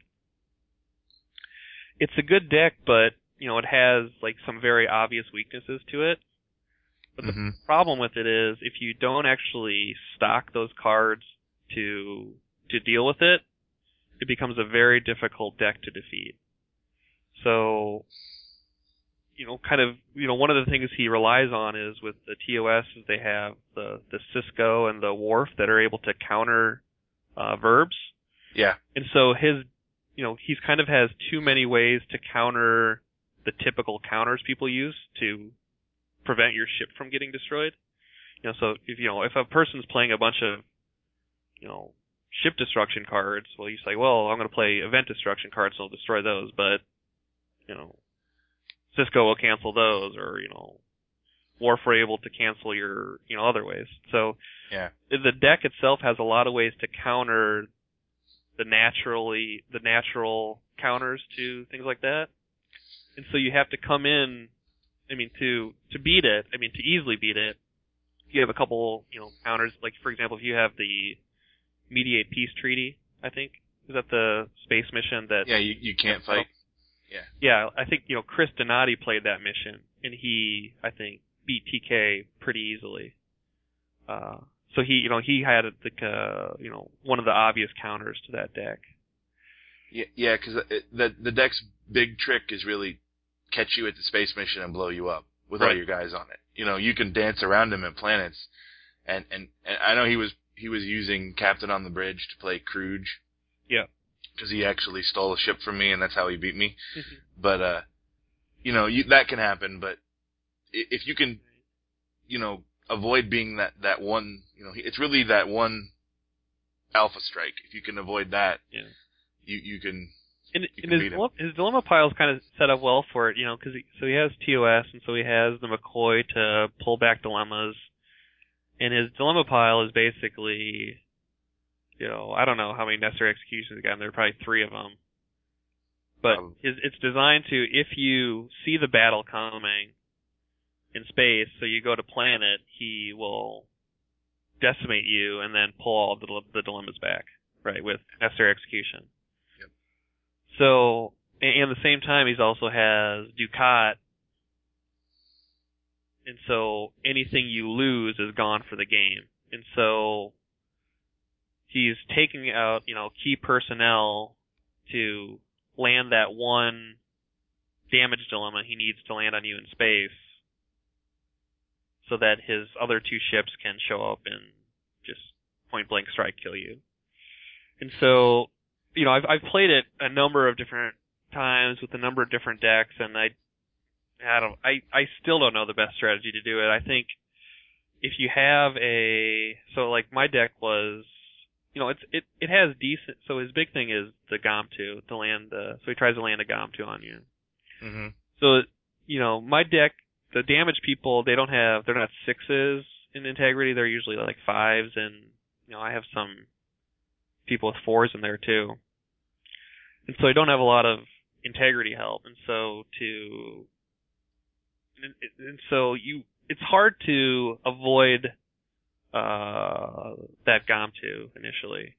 It's a good deck, but you know it has like some very obvious weaknesses to it. But the
Mhm.
problem with it is if you don't actually stock those cards to to deal with it, it becomes a very difficult deck to defeat. So, you know, kind of, you know, one of the things he relies on is with the TOS is they have the the Sisko and the Worf that are able to counter uh, verbs,
Yeah.
and so his, you know, he's kind of has too many ways to counter the typical counters people use to prevent your ship from getting destroyed. You know, so if you know if a person's playing a bunch of, you know, ship destruction cards, well, you say, well, I'm going to play event destruction cards, so I'll destroy those, but you know, Sisko will cancel those, or you know, Worf are able to cancel your, you know, other ways. So
Yeah.
the deck itself has a lot of ways to counter the naturally the natural counters to things like that. And so you have to come in I mean to to beat it, I mean to easily beat it, you have a couple, you know, counters like for example if you have the mediate peace treaty, I think. Is that the space mission that
Yeah, you, you can't fight. Yeah.
yeah, I think you know Chris Donati played that mission, and he I think beat TK pretty easily. Uh, so he you know he had like uh you know one of the obvious counters to that deck.
Yeah, yeah, because the the deck's big trick is really catch you at the space mission and blow you up with all your guys on it. You know, you can dance around him at planets, and and and I know he was he was using Captain on the Bridge to play Kruge.
Yeah.
Because he actually stole a ship from me, and that's how he beat me. But uh, you know, you, that can happen. But if you can, you know, avoid being that that one, you know, it's really that one alpha strike. If you can avoid that,
Yeah.
you you can
And, and his dilemma, his dilemma pile is kind of set up well for it, you know, because he, so he has TOS, and so he has the McCoy to pull back dilemmas, and his dilemma pile is basically, you know, I don't know how many necessary executions he got. There are probably three of them, but
Um,
his, it's designed to if you see the battle coming in space, so you go to planet, he will decimate you and then pull all the, the dilemmas back, right, with necessary execution. So, and at the same time, he's also has Dukat, and so anything you lose is gone for the game. And so he's taking out, you know, key personnel to land that one damage dilemma he needs to land on you in space, so that his other two ships can show up and just point blank strike kill you. And so you know, I've I've played it a number of different times with a number of different decks, and I, I don't, I I still don't know the best strategy to do it. I think if you have a, so like my deck was, you know, it's it it has decent. So his big thing is the Gomtu to land the, so he tries to land a Gomtu on you.
hmm
So you know, my deck, the damage people, they don't have, they're not sixes in integrity. They're usually like fives, and you know, I have some people with fours in there too. And so I don't have a lot of integrity help, and so to, and, and so you, it's hard to avoid uh that Gomtu initially.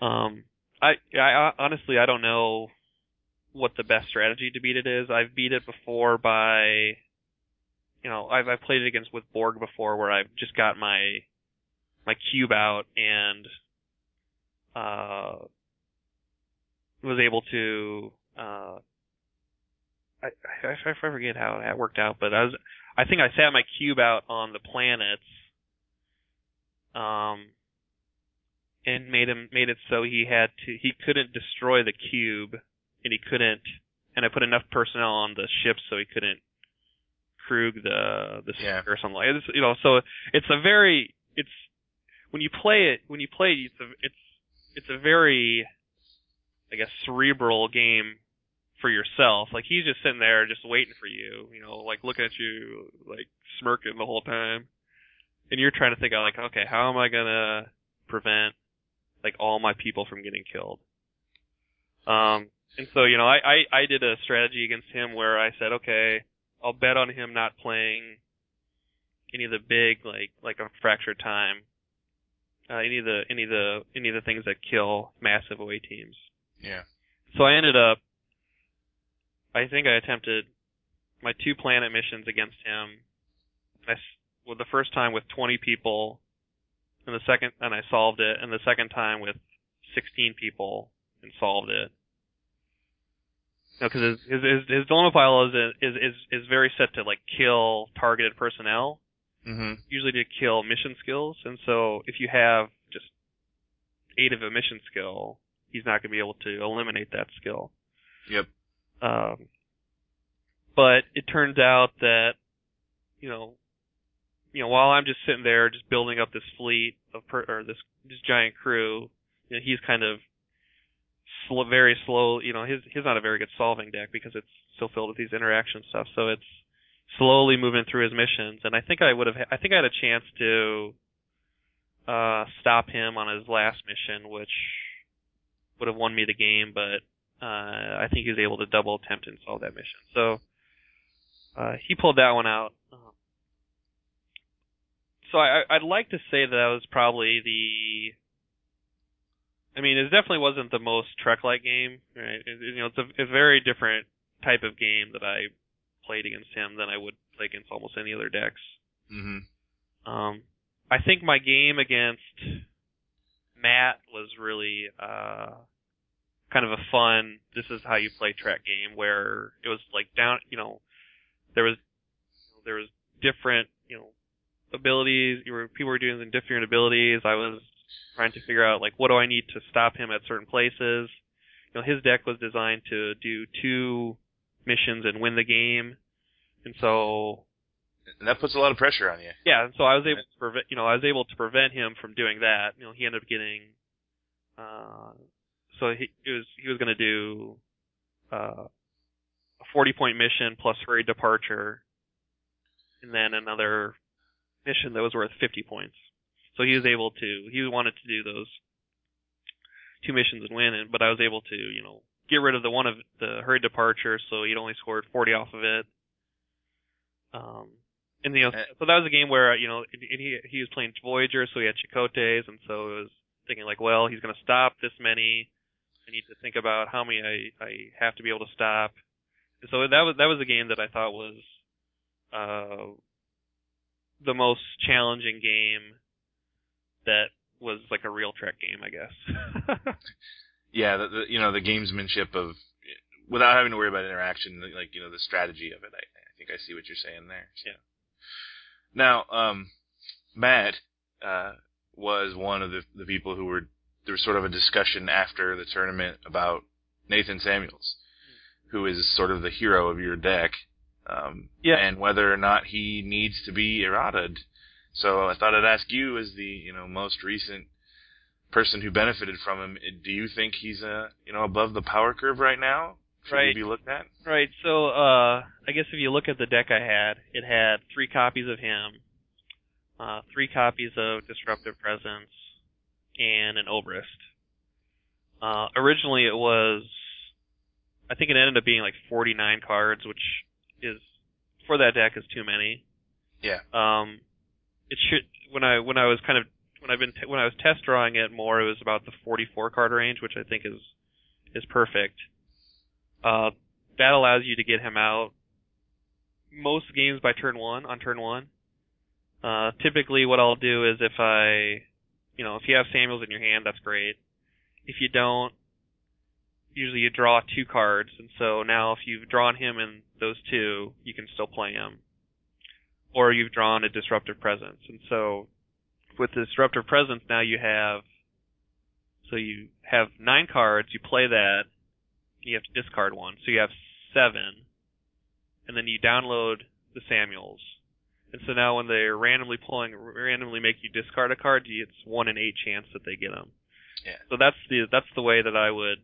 Um, I, I honestly I don't know what the best strategy to beat it is. I've beat it before by, you know, I've I've played it against with Borg before where I've just got my my cube out and uh was able to uh I, I I forget how that worked out, but I was I think I sat my cube out on the planets um and made him made it so he had to he couldn't destroy the cube and he couldn't and I put enough personnel on the ship so he couldn't Kruge the the
Yeah.
or something like it's you know so it's a very it's when you play it when you play it it's a it's it's a very I guess cerebral game for yourself. Like he's just sitting there just waiting for you you know like looking at you like smirking the whole time. And you're trying to think out like, okay, how am I gonna prevent like all my people from getting killed? Um, and so you know, I, I I did a strategy against him where I said, okay, I'll bet on him not playing any of the big like like a fractured time, uh, any of the any of the any of the things that kill massive away teams.
Yeah.
So I ended up, I think I attempted my two planet missions against him. I s- well the first time with 20 people, and the second and I solved it, and the second time with 16 people and solved it. No, because his, his his his dilemma pile is is is is very set to like kill targeted personnel,
Mm-hmm.
usually to kill mission skills, and so if you have just eight of a mission skill, he's not going to be able to eliminate that skill.
Yep.
Um, but it turns out that, you know, you know, while I'm just sitting there just building up this fleet of per, or this this giant crew, you know, he's kind of slow, very slow. You know, his his not a very good solving deck because it's still filled with these interaction stuff. So it's slowly moving through his missions, and I think I would have. I think I had a chance to uh stop him on his last mission, which would have won me the game, but uh, I think he was able to double attempt and solve that mission. So uh, he pulled that one out. Um, so I, I'd like to say that that was probably the. I mean, it definitely wasn't the most Trek-like game, right? It, you know, it's a, a very different type of game that I played against him than I would play against almost any other decks.
Mm-hmm.
Um, I think my game against Matt was really uh, kind of a fun. This is how you play track game where it was like down. You know, there was there was different you know abilities. You were people were doing different abilities. I was trying to figure out like what do I need to stop him at certain places. You know, his deck was designed to do two missions and win the game, and so
And that puts a lot of pressure on you.
yeah, and so I was able to prevent, you know, I was able to prevent him from doing that. You know, he ended up getting, uh, so he it was he was going to do uh, a 40 point mission plus hurried departure, and then another mission that was worth 50 points. So he was able to, he wanted to do those two missions and win, and but I was able to, you know, get rid of the one of the hurried departure, so he'd only scored 40 off of it. Um, and you know, so that was a game where you know and he he was playing Voyager, so he had Chakotay's, and so it was thinking like, well, he's going to stop this many. I need to think about how many I I have to be able to stop. And so that was that was a game that I thought was uh the most challenging game that was like a real Trek game, I guess. [LAUGHS]
Yeah, the, the you know the gamesmanship of without having to worry about interaction, like you know the strategy of it. I, I think I see what you're saying there.
Yeah.
Now, um, Matt uh, was one of the the people who were there was sort of a discussion after the tournament about Nathan Samuels, who is sort of the hero of your deck. Um,
Yeah.
And whether or not he needs to be errataed. So I thought I'd ask you, as the you know most recent person who benefited from him, do you think he's uh you know above the power curve right now? Should
Right.
be looked at?
Right. So, uh, I guess if you look at the deck I had, it had three copies of him, uh, three copies of Disruptive Presence, and an Obrist. Uh, originally it was, I think it ended up being like 49 cards, which is, for that deck is too many.
Yeah.
Um, it should, when I, when I was kind of, when I've been, t- when I was test drawing it more, it was about the 44 card range, which I think is, is perfect. Uh, that allows you to get him out most games by turn one, on turn one. Uh, typically what I'll do is if I, you know, if you have Samuels in your hand, that's great. If you don't, usually you draw two cards, and so now if you've drawn him in those two, you can still play him. Or you've drawn a Disruptive Presence, and so with the Disruptive Presence now you have, so you have nine cards, you play that, you have to discard one, so you have seven, and then you download the Samuels. And so now when they're randomly pulling, randomly make you discard a card, you- it's one in eight chance that they get them.
Yeah.
So that's the that's the way that I would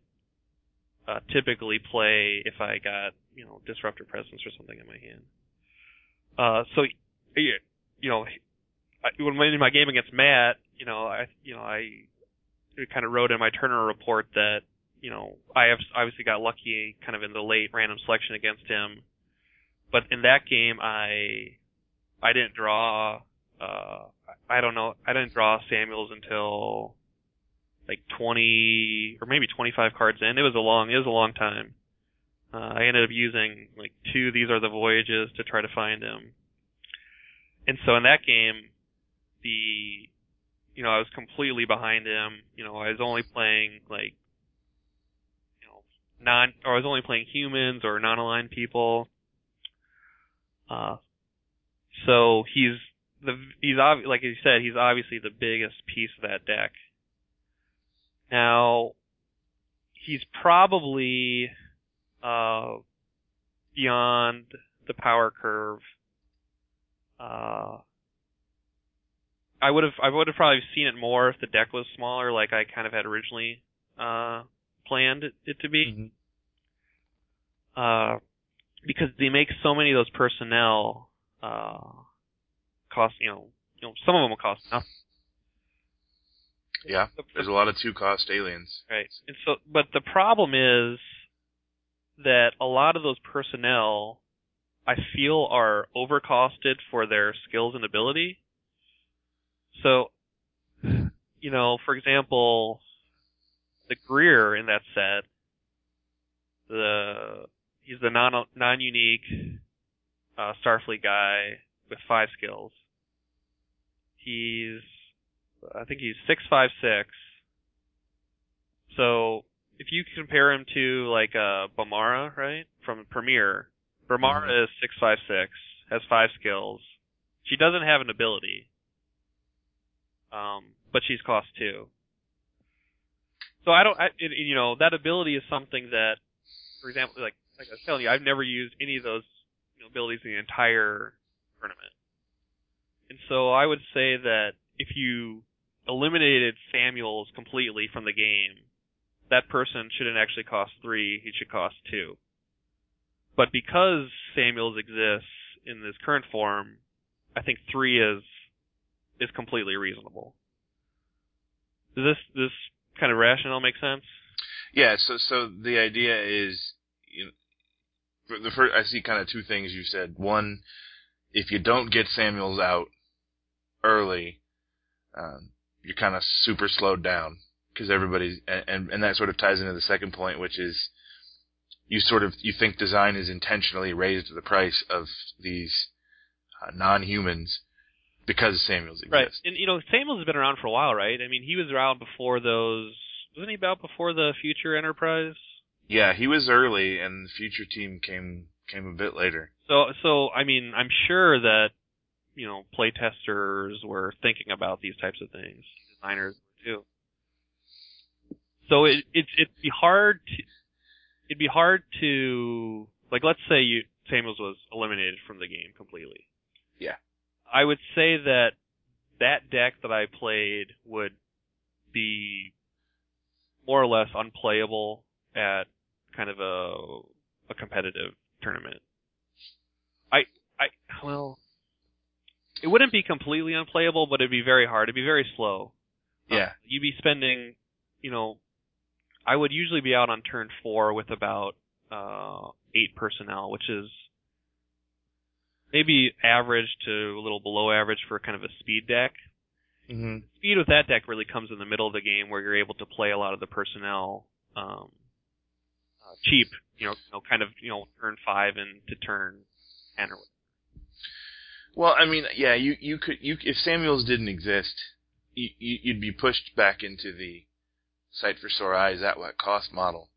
uh, typically play if I got you know disruptor presence or something in my hand. Uh, so you know, I, when in my game against Matt, you know, I you know I kind of wrote in my Turner report that you know I have obviously got lucky kind of in the late random selection against him, but in that game I I didn't draw uh I don't know I didn't draw Samuels until like 20 or maybe 25 cards in. It was a long it was a long time. Uh, I ended up using like two These Are the Voyages to try to find him. And so in that game, the you know I was completely behind him. You know I was only playing like you know non or I was only playing humans or non-aligned people. Uh, so he's the he's ob- like you said he's obviously the biggest piece of that deck. Now he's probably uh, beyond the power curve. Uh, I would have I would have probably seen it more if the deck was smaller, like I kind of had originally uh, planned it, it to be.
Mm-hmm.
Uh, because they make so many of those personnel uh, cost you know you know some of them will cost nothing.
Yeah, there's a lot of two cost aliens.
Right. And so but the problem is that a lot of those personnel I feel are overcosted for their skills and ability. So, you know, for example, the Greer in that set, the he's the non non unique uh, Starfleet guy with five skills. He's I think he's six five six. So if you compare him to like uh Bamara, right? From Premier. Bamara
Mhm.
is six five six, has five skills. She doesn't have an ability. Um, but she's cost two. So I don't, I, it, you know, that ability is something that, for example, like like I was telling you, I've never used any of those you know, abilities in the entire tournament. And so I would say that if you eliminated Samuels completely from the game, that person shouldn't actually cost three, he should cost two. But because Samuels exists in this current form, I think three is is completely reasonable. Does this this kind of rationale make sense?
Yeah, so so the idea is, you know, the first I see kind of two things you said. One, if you don't get Samuels out early, um, you're kind of super slowed down because everybody's and, and that sort of ties into the second point, which is you sort of you think design is intentionally raised to the price of these uh, non-humans because Samuels exists.
Right. And you know, Samuels has been around for a while, right? I mean, he was around before those. Wasn't he about before the Future Enterprise?
Yeah, he was early, and the future team came came a bit later.
So, so I mean, I'm sure that you know playtesters were thinking about these types of things. Designers were too. So it it it'd be hard to it'd be hard to like let's say you Samuels was eliminated from the game completely.
Yeah.
I would say that that deck that I played would be more or less unplayable at kind of a a competitive tournament. I I well it wouldn't be completely unplayable, but it'd be very hard. It'd be very slow.
Yeah.
Um, you'd be spending, you know, I would usually be out on turn four with about uh eight personnel, which is maybe average to a little below average for kind of a speed deck.
Mm-hmm.
Speed with that deck really comes in the middle of the game where you're able to play a lot of the personnel um, uh, cheap, you know, you know, kind of you know turn five and to turn ten or whatever.
Well, I mean, yeah, you you could you if Samuels didn't exist, you, you you'd be pushed back into the sight for sore eyes at what cost model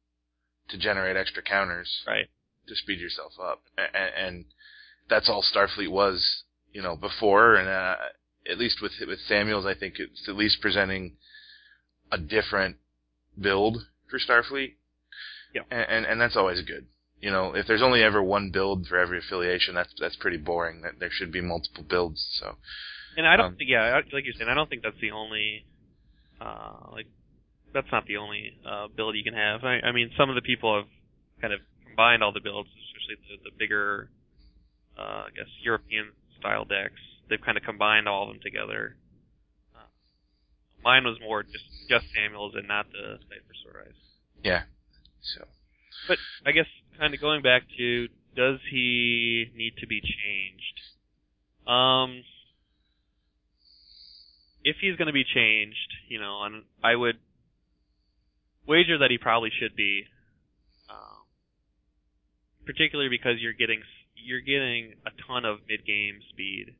to generate extra counters,
right?
To speed yourself up, and, and that's all Starfleet was, you know, before, and uh, at least with with Samuels, I think it's at least presenting a different build for Starfleet.
Yeah,
and, and and that's always good. You know, if there's only ever one build for every affiliation, that's that's pretty boring. That there should be multiple builds. So,
and I don't
um,
think, yeah, like you're saying, I don't think that's the only, uh, like, that's not the only uh, build you can have. I, I mean, some of the people have kind of combined all the builds, especially the, the bigger, uh, I guess, European style decks. they've kind of combined all of them together. Uh, mine was more just just Samuels and not the Sight for Sore Eyes.
Yeah. So.
But I guess kind of going back to does he need to be changed? Um, if he's going to be changed, you know, and I would wager that he probably should be, um, particularly because you're getting you're getting a ton of mid game speed.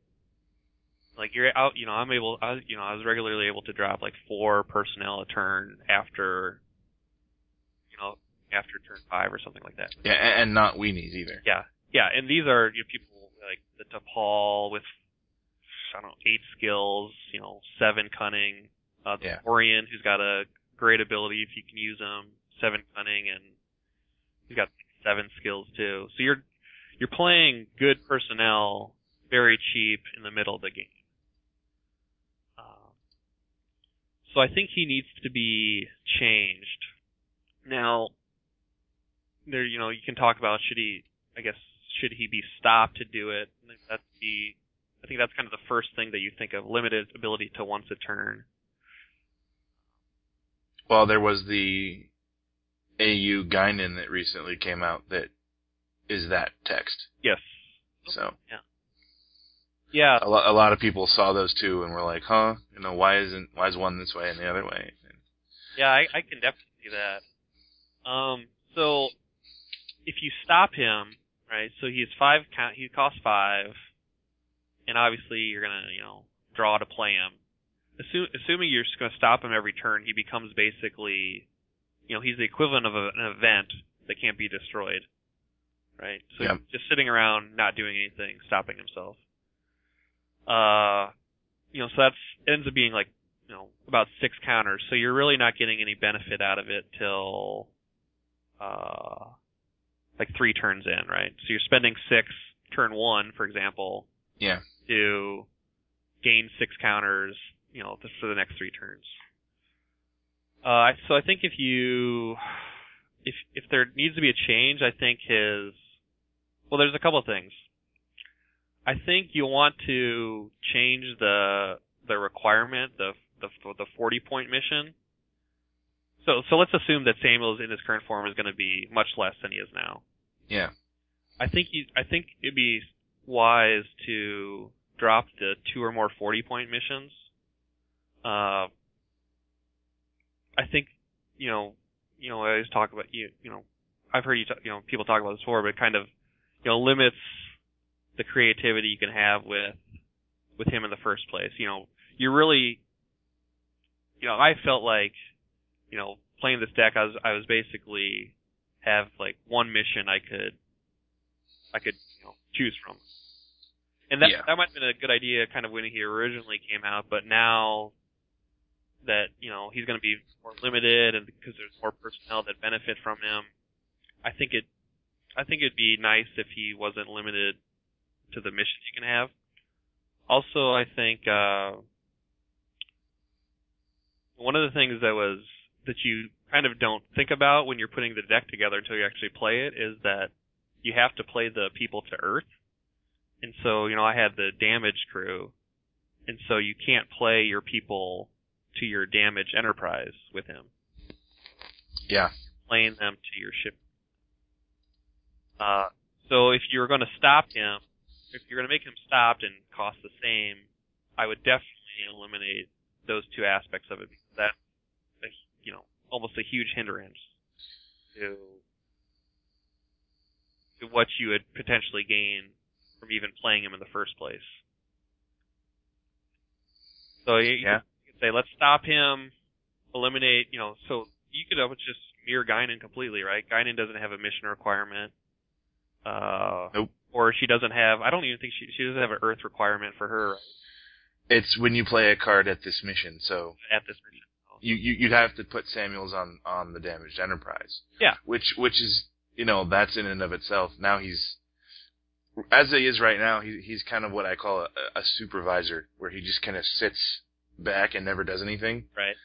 Like you're out, you know, I'm able, I, you know, I was regularly able to drop like four personnel a turn after, you know, after turn five or something like that.
Yeah, and not weenies either.
Yeah, yeah, and these are you know, people like the T'Pol with I don't know eight skills, you know, seven cunning. Uh, the
Yeah.
Orion who's got a great ability if you can use him, seven cunning, and he's got seven skills too. So you're you're playing good personnel very cheap in the middle of the game. Uh, so I think he needs to be changed. Now, there, you know, you can talk about should he, I guess, should he be stopped to do it? I think that's the, I think that's kind of the first thing that you think of, limited ability to once a turn.
Well, there was the AU Guinan that recently came out that is that text.
Yes.
So
Yeah. Yeah.
a, lo- a lot of people saw those two and were like, "Huh? You know, why isn't why is one this way and the other way?"
Yeah, I, I can definitely see that. Um, so if you stop him, right? So he's five count. He costs five, and obviously you're gonna, you know, draw to play him. Assume, assuming you're just gonna stop him every turn, he becomes basically, you know, he's the equivalent of a, an event that can't be destroyed, right? So
Yeah.
just sitting around, not doing anything, stopping himself. Uh, you know, so that's ends up being like you know, about six counters. So you're really not getting any benefit out of it till, uh, like three turns in, right? So you're spending six turn one, for example,
Yeah.
to gain six counters, you know, for the next three turns. Uh, so I think if you, if if there needs to be a change, I think his, well, there's a couple of things. I think you want to change the the requirement, the the the 40 point mission. So so let's assume that Samuel's in his current form is going to be much less than he is now.
Yeah.
I think you, I think it'd be wise to drop the two or more 40 point missions. Uh, I think, you know, you know, I always talk about you, you know, I've heard you, talk, you know, people talk about this before, but kind of, you know, limits the creativity you can have with, with him in the first place. You know, you're really, you know, I felt like, you know, playing this deck, I was, I was basically have like one mission I could, I could, you know, choose from. And that,
Yeah.
that might have been a good idea kind of when he originally came out, but now that, you know, he's going to be more limited and because there's more personnel that benefit from him, I think it, I think it'd be nice if he wasn't limited to the missions you can have. Also, I think, uh, one of the things that was, that you kind of don't think about when you're putting the deck together until you actually play it is that you have to play the people to Earth. And so, you know, I had the damage crew. And so you can't play your people to your damage enterprise with him.
Yeah.
Playing them to your ship. Uh, so if you're going to stop him, if you're going to make him stopped and cost the same, I would definitely eliminate those two aspects of it because that's, a, you know, almost a huge hindrance to to what you would potentially gain from even playing him in the first place. So you, you could say, let's stop him, eliminate, you know, so you could almost just mirror Guinan completely, right? Guinan doesn't have a mission requirement. Uh,
Nope.
Or she doesn't have, I don't even think she, she doesn't have an Earth requirement for her right,
It's when you play a card at this mission, so
at this mission.
you, you you'd have to put Samuels on on the damaged enterprise.
Yeah.
Which which is you know that's in and of itself. Now he's as he is right now. He he's kind of what I call a, a supervisor, where he just kind of sits back and never does anything.
Right.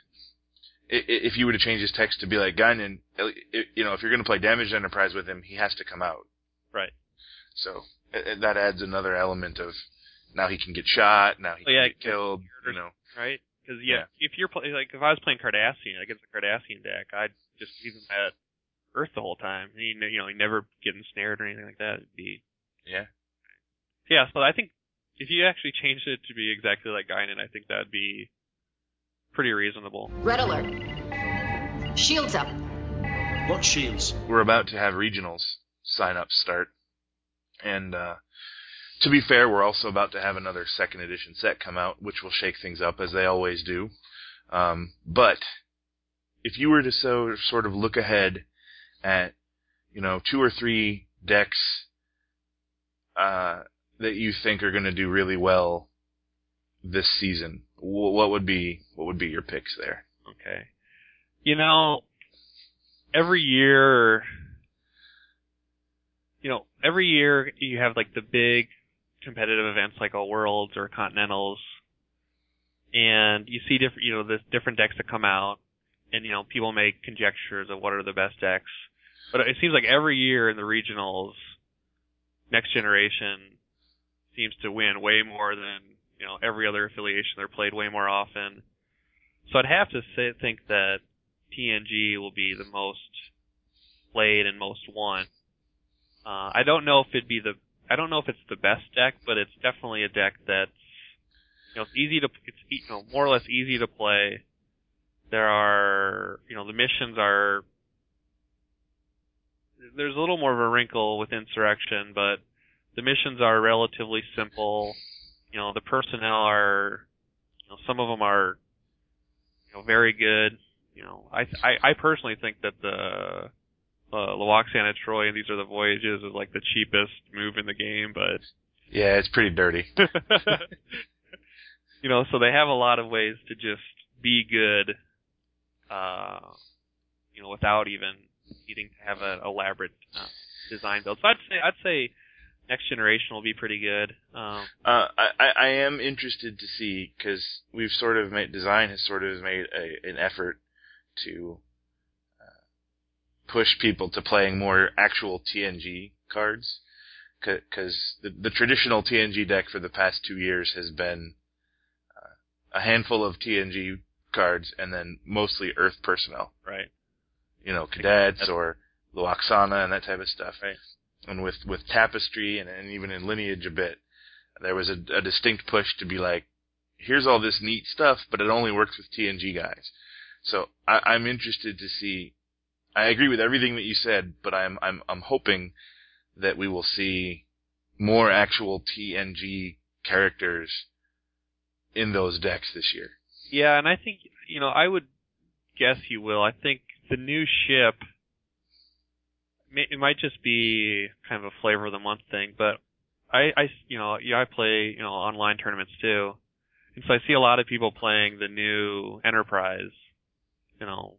If you were to change his text to be like Guinan, you know, if you're going to play damaged enterprise with him, he has to come out.
Right.
So i- i- that adds another element of now he can get shot. Now he
Oh,
can
yeah,
get killed. You know.
right? Because yeah, if you're play, like if I was playing Cardassian against a Cardassian deck, I'd just leave him at Earth the whole time. He, you know, he never get ensnared or anything like that. It'd be
Yeah.
yeah. So I think if you actually changed it to be exactly like Guinan, I think that'd be pretty reasonable.
Red alert. Shields up.
What shields?
We're about to have regionals sign up start, and uh, to be fair, we're also about to have another second edition set come out, which will shake things up as they always do. Um, but if you were to so sort of look ahead at you know two or three decks uh, that you think are going to do really well this season, wh- what would be what would be your picks there?
Okay. You know, every year, you know, every year you have like the big competitive events like a Worlds or Continentals, and you see different, you know, the different decks that come out, and you know, people make conjectures of what are the best decks. But it seems like every year in the regionals, next generation seems to win way more than you know every other affiliation. They're played way more often. So I'd have to say think that TNG will be the most played and most won. Uh, I don't know if it'd be the I don't know if it's the best deck, but it's definitely a deck that's you know it's easy to it's you know more or less easy to play. There are you know the missions are there's a little more of a wrinkle with insurrection, but the missions are relatively simple. You know the personnel are you know some of them are you know very good. You know I I, I personally think that the uh, Lwaxana Troi and These Are the Voyages is like the cheapest move in the game, but
Yeah, it's pretty dirty. [LAUGHS] [LAUGHS]
you know, so they have a lot of ways to just be good, uh, you know, without even needing to have an elaborate uh, design build. So I'd say I'd say next generation will be pretty good. Um,
Uh, I, I I am interested to see because we've sort of made design has sort of made a, an effort to push people to playing more actual TNG cards because the the traditional TNG deck for the past two years has been uh, a handful of TNG cards and then mostly Earth personnel,
right?
You know, cadets or Lwaxana and that type of stuff,
right?
and with with tapestry and, and even in lineage a bit there was a, a distinct push to be like here's all this neat stuff but it only works with tng guys so I, i'm interested to see i agree with everything that you said but i'm i'm i'm hoping that we will see more actual tng characters in those decks this year
Yeah, and I think you know I would guess you will. I think the new ship it might just be kind of a flavor of the month thing, but I, I, you know, yeah, I play, you know, online tournaments too, and so I see a lot of people playing the new Enterprise. You know,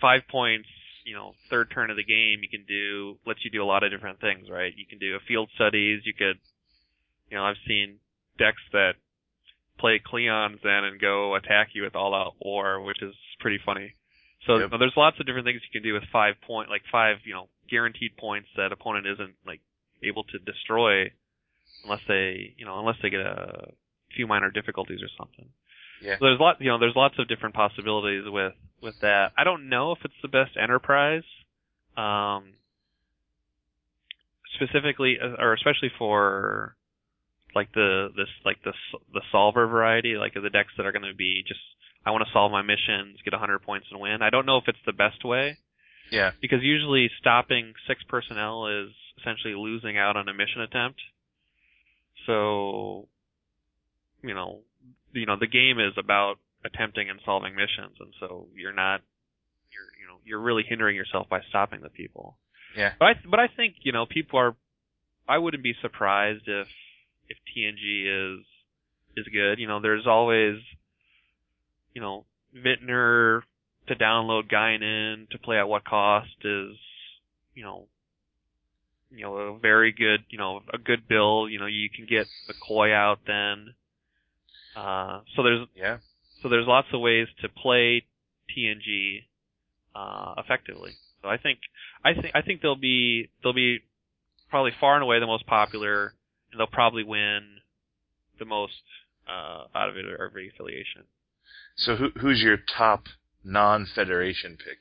five points, you know, third turn of the game, you can do lets you do a lot of different things, right? You can do a field studies. You could, you know, I've seen decks that play Cleons then and go attack you with all out war, which is pretty funny. So
Yep.
you know, there's lots of different things you can do with five point, like five, you know, guaranteed points that opponent isn't like able to destroy unless they, you know, unless they get a few minor difficulties or something.
Yeah.
So there's lot, you know, there's lots of different possibilities with with that. I don't know if it's the best enterprise, um, specifically uh, or especially for like the this like the the solver variety, like the decks that are going to be just I want to solve my missions, get 100 points and win. I don't know if it's the best way
yeah
because usually stopping six personnel is essentially losing out on a mission attempt. So, you know, you know, the game is about attempting and solving missions, and so you're not, you're, you know, you're really hindering yourself by stopping the people.
yeah
But I, but I think you know, people are. I wouldn't be surprised if if TNG is is good. You know, there's always, you know, Vintner to download Guinan to play at what cost is, you know, you know, a very good, you know, a good bill. You know, you can get the koi out then. Uh, so there's
yeah
so there's lots of ways to play TNG uh, effectively. So I think I think I think they'll be they'll be probably far and away the most popular, and they'll probably win the most uh, out of it every affiliation.
So who who's your top non-federation pick?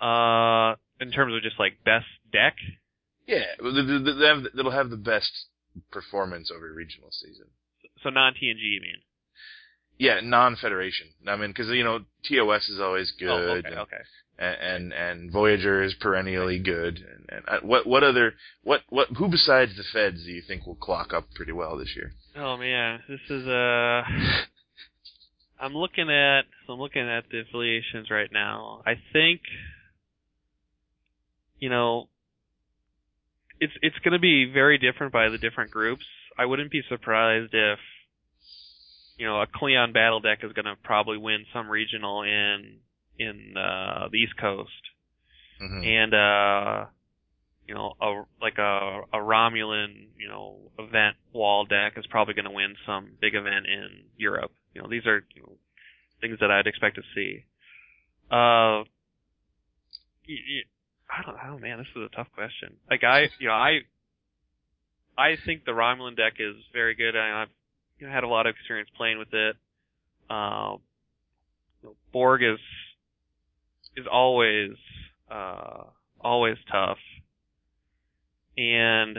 Uh, in terms of just like best deck.
Yeah, well, the, the, the, have, that'll have the best performance over regional season.
So non TNG, you mean?
Yeah, non-federation. I mean, because you know TOS is always good.
Oh, okay,
and,
okay.
And, and and Voyager is perennially good. And, and uh, what what other what what who besides the Feds do you think will clock up pretty well this year?
Oh man, this is uh I'm looking at so I'm looking at the affiliations right now. I think you know it's it's going to be very different by the different groups. I wouldn't be surprised if you know a Klingon battle deck is going to probably win some regional in in uh, the East Coast,
mm-hmm.
and uh, you know a like a a Romulan you know event wall deck is probably going to win some big event in Europe. You know these are you know, things that I'd expect to see. Uh, y- y- I don't, oh man, this is a tough question. Like I, you know, I, I think the Romulan deck is very good. I, I've you know, had a lot of experience playing with it. Um, you know, Borg is is always uh, always tough, and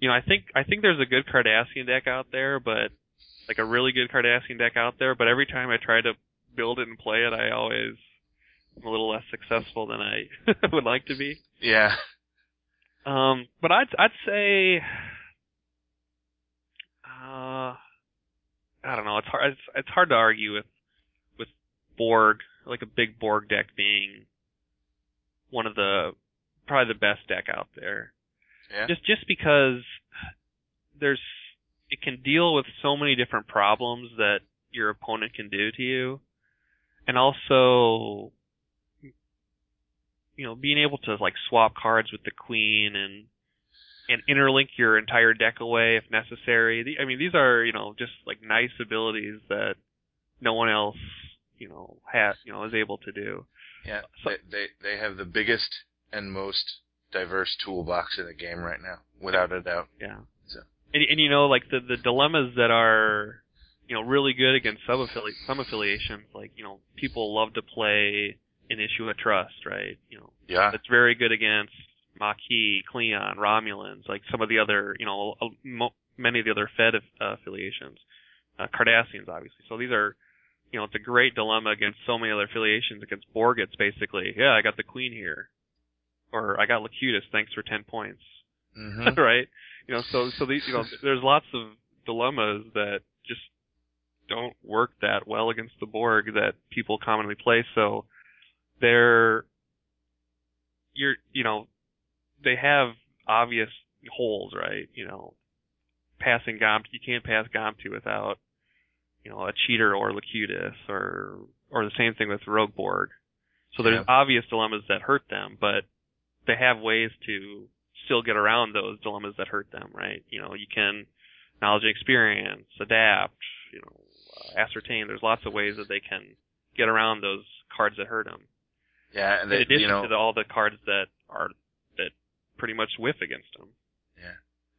you know, I think I think there's a good Cardassian deck out there, but like a really good Cardassian deck out there. But every time I try to build it and play it, I always I'm a little less successful than I [LAUGHS] would like to be.
Yeah.
Um, but I'd I'd say, uh, I don't know. It's hard. It's, it's hard to argue with with Borg, like a big Borg deck being one of the probably the best deck out there.
Yeah.
Just just because there's it can deal with so many different problems that your opponent can do to you, and also you know, being able to like swap cards with the queen and and interlink your entire deck away if necessary. The, I mean, these are you know just like nice abilities that no one else you know has you know is able to do.
Yeah, so, they, they they have the biggest and most diverse toolbox in the game right now, without a doubt.
Yeah.
So.
And, and you know, like the the dilemmas that are you know really good against sub affili- some affiliations, like you know people love to play an issue of trust, right? You know,
yeah,
it's very good against Maquis, Klingon, Romulans, like some of the other, you know, many of the other Fed uh, affiliations, uh, Cardassians, obviously. So these are, you know, it's a great dilemma against so many other affiliations. Against Borg, it's basically, yeah, I got the Queen here, or I got Locutus, thanks for ten points,
mm-hmm. [LAUGHS]
right? You know, so so these, you know, there's lots of dilemmas that just don't work that well against the Borg that people commonly play. So they're you're you know they have obvious holes, right? You know, passing Gomp you can't pass Gomtu without you know a cheater or Locutus or or the same thing with Rogue Borg. So there's
Yeah.
obvious dilemmas that hurt them, but they have ways to still get around those dilemmas that hurt them, right? You know, you can knowledge and experience, adapt, you know, ascertain. There's lots of ways that they can get around those cards that hurt them.
Yeah, and they,
in addition
you know,
to the, all the cards that are that pretty much whiff against them.
Yeah.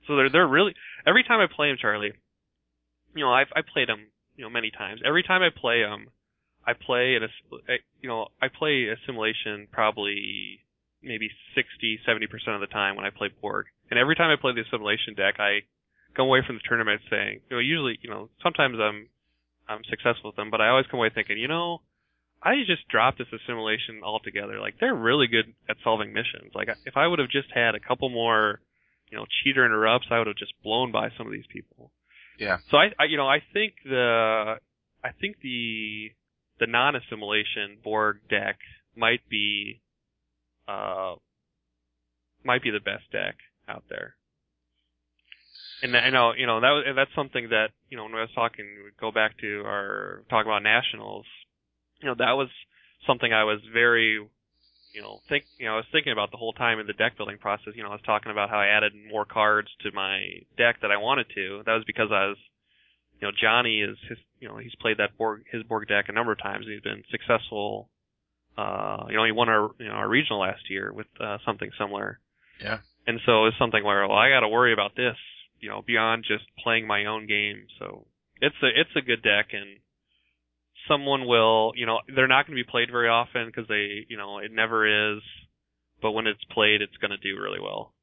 So they're they're really every time I play them, Charlie. You know, I've I played them you know many times. Every time I play them, I play in a you know I play a simulation probably maybe 60 70 percent of the time when I play Borg. And every time I play the assimilation deck, I come away from the tournament saying, you know, usually, you know, sometimes I'm I'm successful with them, but I always come away thinking, you know, I just dropped this assimilation altogether. Like they're really good at solving missions. Like if I would have just had a couple more, you know, cheater interrupts, I would have just blown by some of these people.
Yeah.
So I, I you know, I think the I think the the non-assimilation Borg deck might be uh might be the best deck out there. And I know, you know, that was, that's something that, you know, when I was talking, we go back to our talk about nationals, you know, that was something I was very, you know, think, you know, I was thinking about the whole time in the deck building process. You know, I was talking about how I added more cards to my deck that I wanted to. That was because I was, you know, Johnny is his, you know, he's played that Borg, his Borg deck a number of times and he's been successful. Uh, you know, he won our, you know, our regional last year with, uh, something similar.
Yeah.
And so it's something where, well, I got to worry about this you know beyond just playing my own game. So it's a it's a good deck, and someone will you know they're not going to be played very often because they you know it never is, but when it's played, it's going to do really well.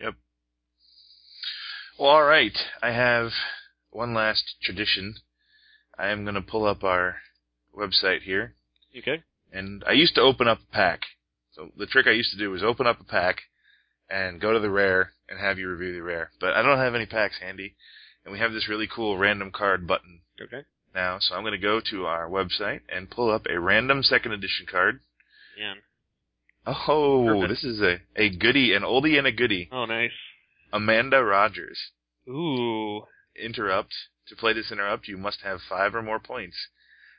Yep. Well, all right. I have one last tradition. I am going to pull up our website here.
Okay.
And I used to open up a pack. So the trick I used to do was open up a pack and go to the rare and have you review the rare. But I don't have any packs handy. And we have this really cool random card button
Okay.
Now. So I'm going to go to our website and pull up a random second edition card.
Man.
Oh,
Perfect.
this is a, a goodie, an oldie and a goodie.
Oh, nice.
Amanda Rogers.
Ooh.
Interrupt. To play this interrupt, you must have five or more points.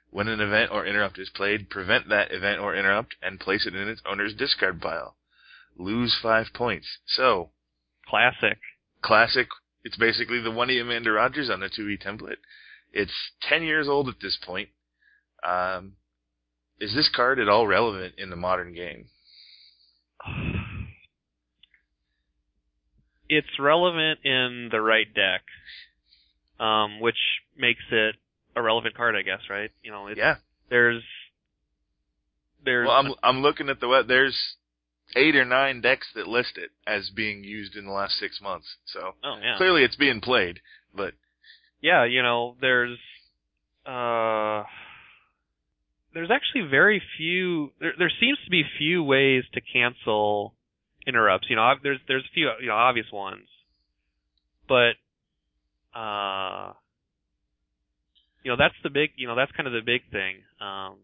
When an event or interrupt is played, prevent that event or interrupt and place it in its owner's discard pile. Lose five points. So,
Classic.
classic. It's basically the one E Amanda Rogers on the 2E template. It's 10 years old at this point. Um, is this card at all relevant in the modern game? [SIGHS]
It's relevant in the right deck, um, which makes it a relevant card, I guess, right? You know,
Yeah.
there's there's
Well, I'm I'm looking at the web. There's eight or nine decks that list it as being used in the last six months. So
oh yeah
clearly it's being played. But
yeah, you know, there's uh there's actually very few there there seems to be few ways to cancel interrupts. You know, there's there's a few you know obvious ones. But uh you know, that's the big, you know, that's kind of the big thing. Um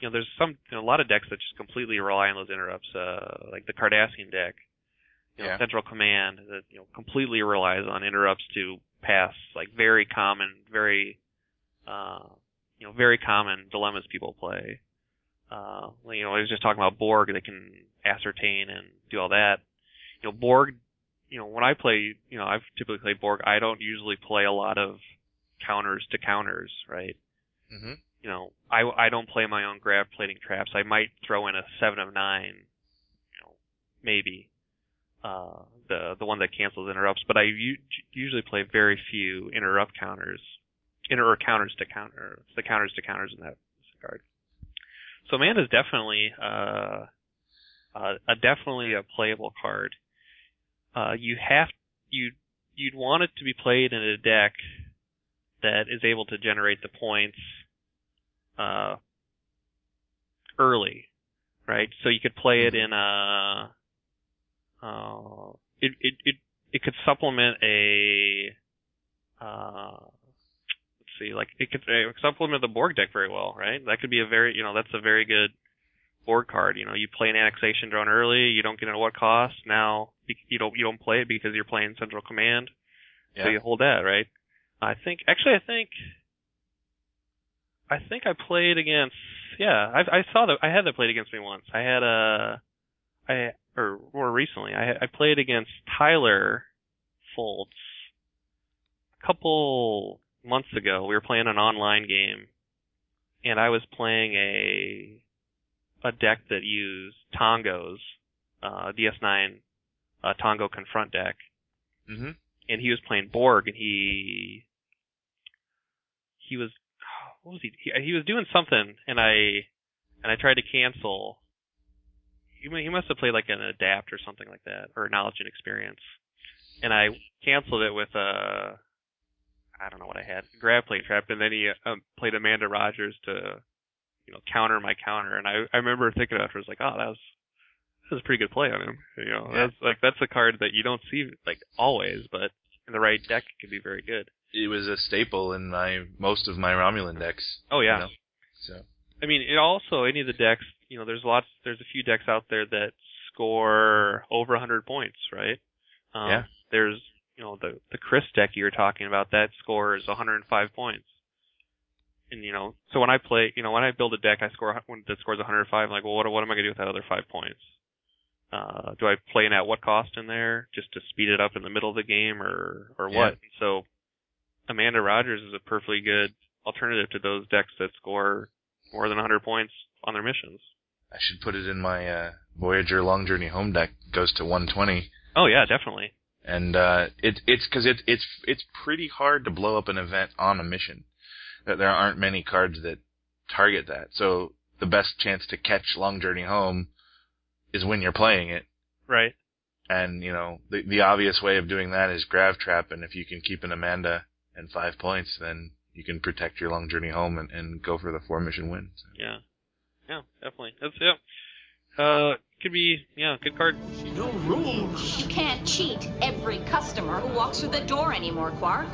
you know, there's some you know, a lot of decks that just completely rely on those interrupts uh like the Cardassian deck. You know,
Yeah.
Central Command that you know completely relies on interrupts to pass like very common, very uh, you know very common dilemmas people play. Uh, you know, I was just talking about Borg that can ascertain and do all that. You know, Borg. You know, when I play, you know, I've typically played Borg. I don't usually play a lot of counters to counters, right?
hmm
you know, I I don't play my own grav plating traps. I might throw in a seven of nine, you know, maybe, uh, the the one that cancels interrupts. But I u- usually play very few interrupt counters, inter or counters to counter, the counters to counters in that card. So Amanda's definitely uh, uh, a definitely a playable card. Uh, you have you you'd want it to be played in a deck that is able to generate the points uh, early, right? So you could play it in a, uh, it it it it could supplement a, uh, let's see, like it could uh, supplement the Borg deck very well, right? That could be a very, you know, that's a very good Borg card. You know, you play an annexation drone early, you don't get it at what cost. Now you don't you don't play it because you're playing Central Command,
Yeah.
so you hold that, right? I think actually I think I think I played against yeah I I saw that I had that played against me once I had a I or more recently I I played against Tyler Foltz a couple months ago we were playing an online game and I was playing a a deck that used Tongos uh DS9 uh, Tongo confront deck
Mm-hmm.
and he was playing Borg, and he he was [SIGHS] what was he? he he was doing something, and I and I tried to cancel. He must have played like an adapt or something like that, or knowledge and experience, and I canceled it with a I don't know what I had grav plate trap, and then he um, played Amanda Rogers to you know counter my counter, and I I remember thinking afterwards like oh that was that was a pretty good play on him. You know,
Yeah.
that's like that's a card that you don't see like always, but in the right deck it can be very good.
It was a staple in my most of my Romulan decks.
Oh yeah.
you know? So
I mean, it also any of the decks, you know, there's lots, there's a few decks out there that score over 100 points, right? Um,
Yeah.
There's, you know, the the Chris deck you were talking about that scores 105 points. And you know, so when I play, you know, when I build a deck, I score when that scores 105. I'm like, well, what what am I gonna do with that other five points? Uh, do I play an at what cost in there just to speed it up in the middle of the game, or or
Yeah.
what? So, Amanda Rogers is a perfectly good alternative to those decks that score more than 100 points on their missions.
I should put it in my uh, Voyager Long Journey Home deck. Goes to 120.
Oh yeah, definitely.
and uh, it, it's because it's it's it's pretty hard to blow up an event on a mission. That there aren't many cards that target that. So the best chance to catch Long Journey Home is when you're playing it.
Right.
And you know the the obvious way of doing that is Grav Trap, and if you can keep an Amanda and five points, then you can protect your Long Journey Home and, and go for the four mission win. So.
Yeah. Yeah, definitely. That's yeah. Uh, could be yeah, good card.
No rules. You can't cheat every customer who walks through the door anymore, Quark.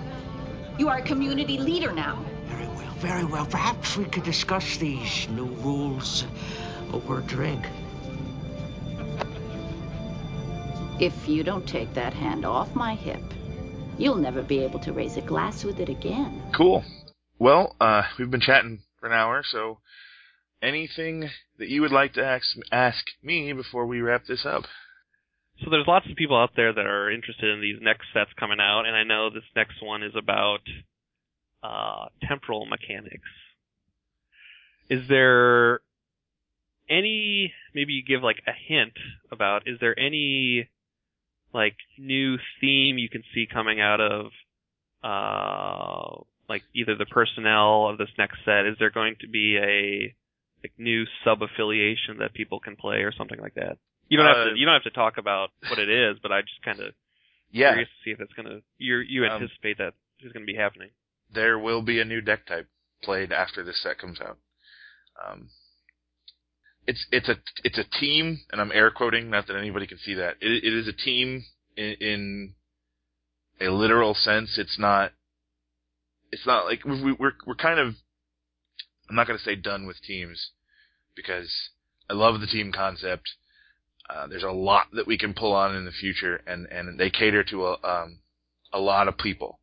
You are a community leader now.
Very well, very well. Perhaps we could discuss these new rules over a drink.
If you don't take that hand off my hip, you'll never be able to raise a glass with it again.
Cool. Well, uh, we've been chatting for an hour, so anything that you would like to ask, ask me before we wrap this up?
So there's lots of people out there that are interested in these next sets coming out, and I know this next one is about uh, temporal mechanics. Is there any maybe you give like a hint about is there any like new theme you can see coming out of uh like either the personnel of this next set is there going to be a like new sub affiliation that people can play or something like that you don't have
Uh,
to you don't have to talk about what it is but i just kind of
Yeah.
curious to see if it's going to you you
Um,
anticipate that is going to be happening
There will be a new deck type played after this set comes out. Um, it's it's a it's a team, and I'm air quoting, not that anybody can see that. It, it is a team in, in a literal sense. It's not. It's not like we, we're we're kind of. I'm not going to say done with teams, because I love the team concept. Uh, there's a lot that we can pull on in the future, and and they cater to a um, a lot of people.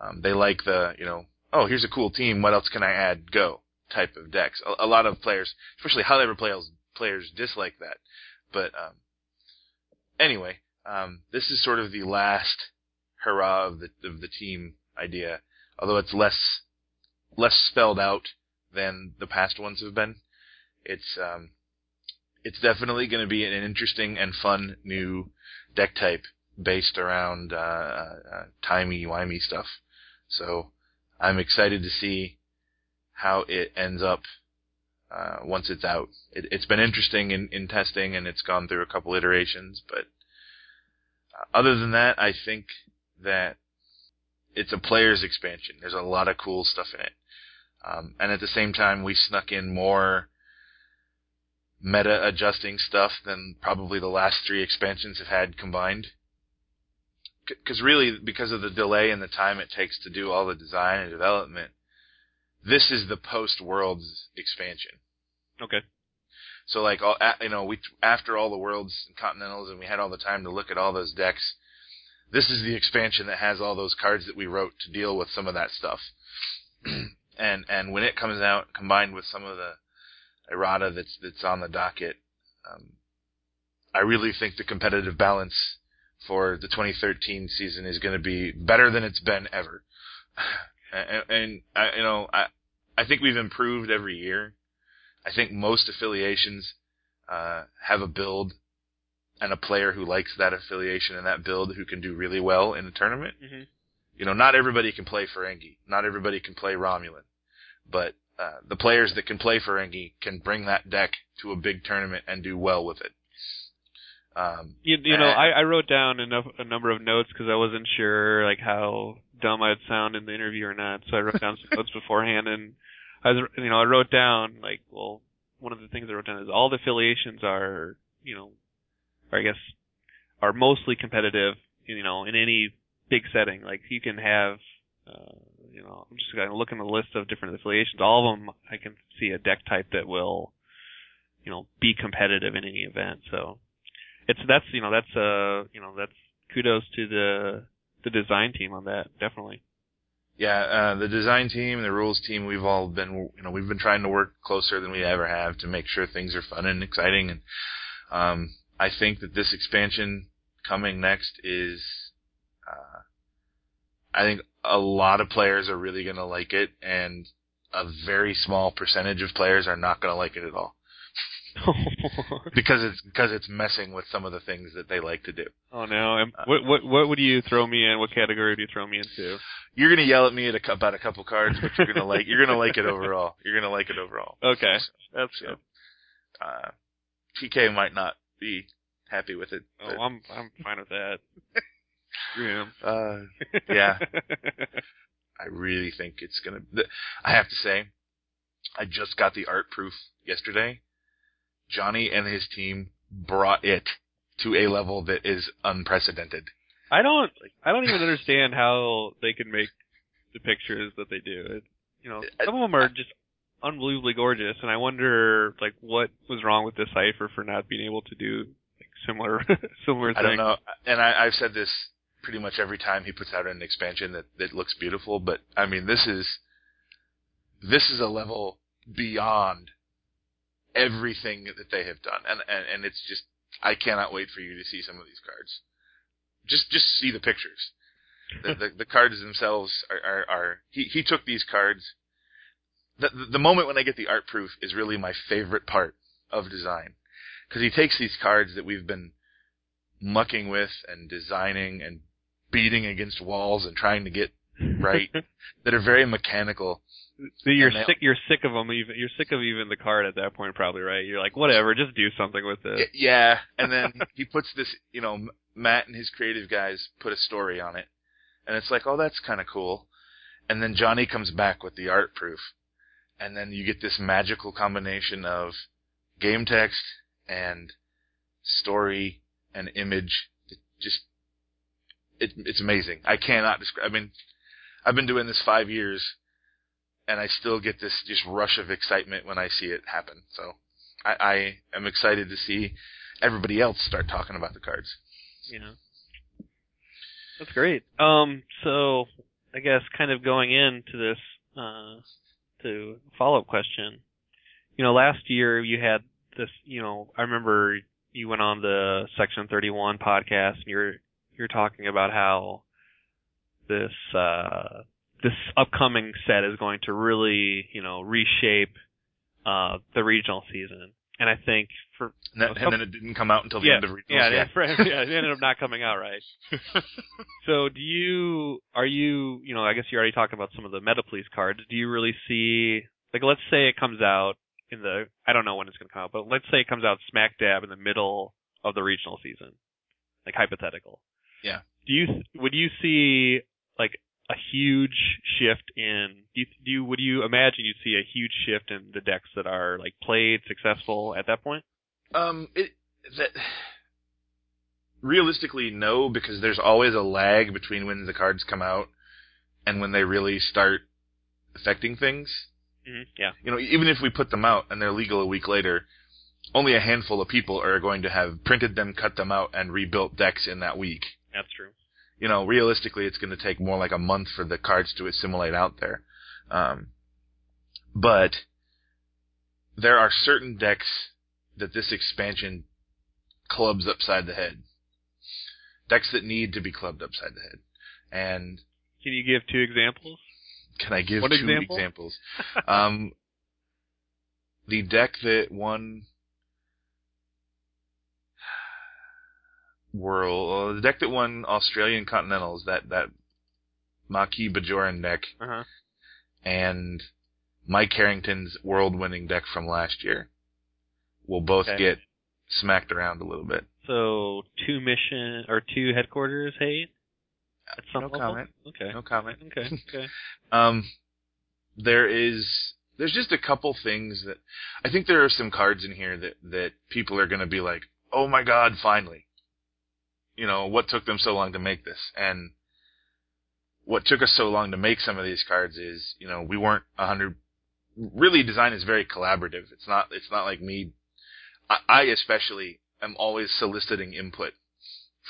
Um, they like the you know oh here's a cool team what else can I add go type of decks. A, a lot of players, especially high level players, players dislike that. But um, anyway, um, this is sort of the last hurrah of the of the team idea, although it's less less spelled out than the past ones have been. It's um, it's definitely going to be an interesting and fun new deck type based around uh, uh, timey wimey stuff. So I'm excited to see how it ends up uh, once it's out. It, it's been interesting in, in testing, and it's gone through a couple iterations. But uh, other than that, I think that it's a player's expansion. There's a lot of cool stuff in it, um, and at the same time, we snuck in more meta adjusting stuff than probably the last three expansions have had combined. Because really, because of the delay and the time it takes to do all the design and development, this is the post Worlds expansion.
okay
So like all you know, we after all the Worlds and Continentals, and we had all the time to look at all those decks. This is the expansion that has all those cards that we wrote to deal with some of that stuff. [CLEARS THROAT] and and when it comes out, combined with some of the errata that's that's on the docket, um, I really think the competitive balance for the 2013 season is going to be better than it's been ever. [SIGHS] and, and I, you know, I I think we've improved every year. I think most affiliations uh, have a build and a player who likes that affiliation and that build who can do really well in a tournament.
hmm
You know, not everybody can play Ferengi. Not everybody can play Romulan. But uh, the players that can play Ferengi can bring that deck to a big tournament and do well with it. Um,
You, you know, I, I wrote down enough, a number of notes because I wasn't sure like how dumb I'd sound in the interview or not. So I wrote down some notes [LAUGHS] beforehand, and I was, you know, I wrote down like, well, one of the things I wrote down is all the affiliations are, you know, or I guess are mostly competitive, you know, in any big setting. Like you can have, uh, you know, I'm just gonna look in the list of different affiliations. All of them, I can see a deck type that will, you know, be competitive in any event. So it's that's you know that's uh you know that's kudos to the the design team on that definitely.
yeah, uh, the design team, the rules team, we've all been, you know, we've been trying to work closer than we ever have to make sure things are fun and exciting. And um, I think that this expansion coming next is, I think a lot of players are really going to like it, and a very small percentage of players are not going to like it at all. [LAUGHS] because it's because it's messing with some of the things that they like to do.
oh no! And what what what would you throw me in? What category would you throw me into?
You're gonna yell at me at a, about a couple cards, but you're gonna like you're gonna like it overall. [LAUGHS] You're gonna like it overall.
Okay,
So,
that's
so,
good.
uh, TK might not be happy with it.
Oh, I'm I'm fine with that. [LAUGHS] Him. [LAUGHS]
uh, yeah, I really think it's gonna. th- I have to say, I just got the art proof yesterday. Johnny and his team brought it to a level that is unprecedented.
I don't I don't even understand how they can make the pictures that they do. It, you know, some of them are just unbelievably gorgeous, and I wonder like what was wrong with Decipher for not being able to do like similar [LAUGHS] similar things.
I don't know, and I, I've said this pretty much every time he puts out an expansion that that looks beautiful. But I mean, this is this is a level beyond everything that they have done, and and, and it's just I cannot wait for you to see some of these cards. Just just see the pictures. The the, the cards themselves are, are are he he took these cards. The, the the moment when I get the art proof is really my favorite part of design because he takes these cards that we've been mucking with and designing and beating against walls and trying to get right [LAUGHS] that are very mechanical.
So you're
they-
sick. You're sick of them. Even you're sick of even the card at that point, probably, right? You're like, whatever, just do something with it.
Yeah, and then he puts this, you know, Matt and his creative guys put a story on it, and it's like, oh, that's kind of cool. And then Johnny comes back with the art proof, and then you get this magical combination of game text and story and image. It just, it, it's amazing. I cannot describe. I mean, I've been doing this five years, and I still get this just rush of excitement when I see it happen. So I, I am excited to see everybody else start talking about the cards.
Yeah. That's great. Um, so I guess kind of going into this, uh, to follow up question. You know, last year you had this, you know, I remember you went on the Section 31 podcast and you're, you're talking about how this, uh, this upcoming set is going to really, you know, reshape, uh, the regional season. And I think for
And, that, and then it didn't come out until the
yeah,
end of regionals.
Yeah, yeah, [LAUGHS] yeah, it ended up not coming out right. [LAUGHS] so, do you are you you know I guess you already talked about some of the Meta Police cards. Do you really see like let's say it comes out in the I don't know when it's going to come out, but let's say it comes out smack dab in the middle of the regional season, like hypothetical.
Yeah.
Do you would you see like a huge shift in do you, do you would you imagine you'd see a huge shift in the decks that are like played successful at that point?
Um, it that realistically no, because there's always a lag between when the cards come out and when they really start affecting things.
Mm-hmm. Yeah.
You know, even if we put them out and they're legal a week later, only a handful of people are going to have printed them, cut them out, and rebuilt decks in that week.
That's true.
You know, realistically, it's going to take more like a month for the cards to assimilate out there. Um, but there are certain decks that this expansion clubs upside the head. Decks that need to be clubbed upside the head. And
Can you give two examples?
can I give two
example?
examples? um, [LAUGHS] the deck that won World, uh, the deck that won Australian Continentals, that that Maquis Bajoran deck,
Uh-huh.
and Mike Harrington's world-winning deck from last year, will both
Okay.
get smacked around a little bit.
So two mission or two headquarters hate. At some
No
level?
comment.
Okay.
No comment.
Okay. [LAUGHS] Okay.
Um, there is there's just a couple things that I think there are some cards in here that that people are going to be like, "Oh my god, finally." You know, what took them so long to make this? And what took us so long to make some of these cards is, you know, we weren't a hundred really design is very collaborative. It's not it's not like me I, especially am always soliciting input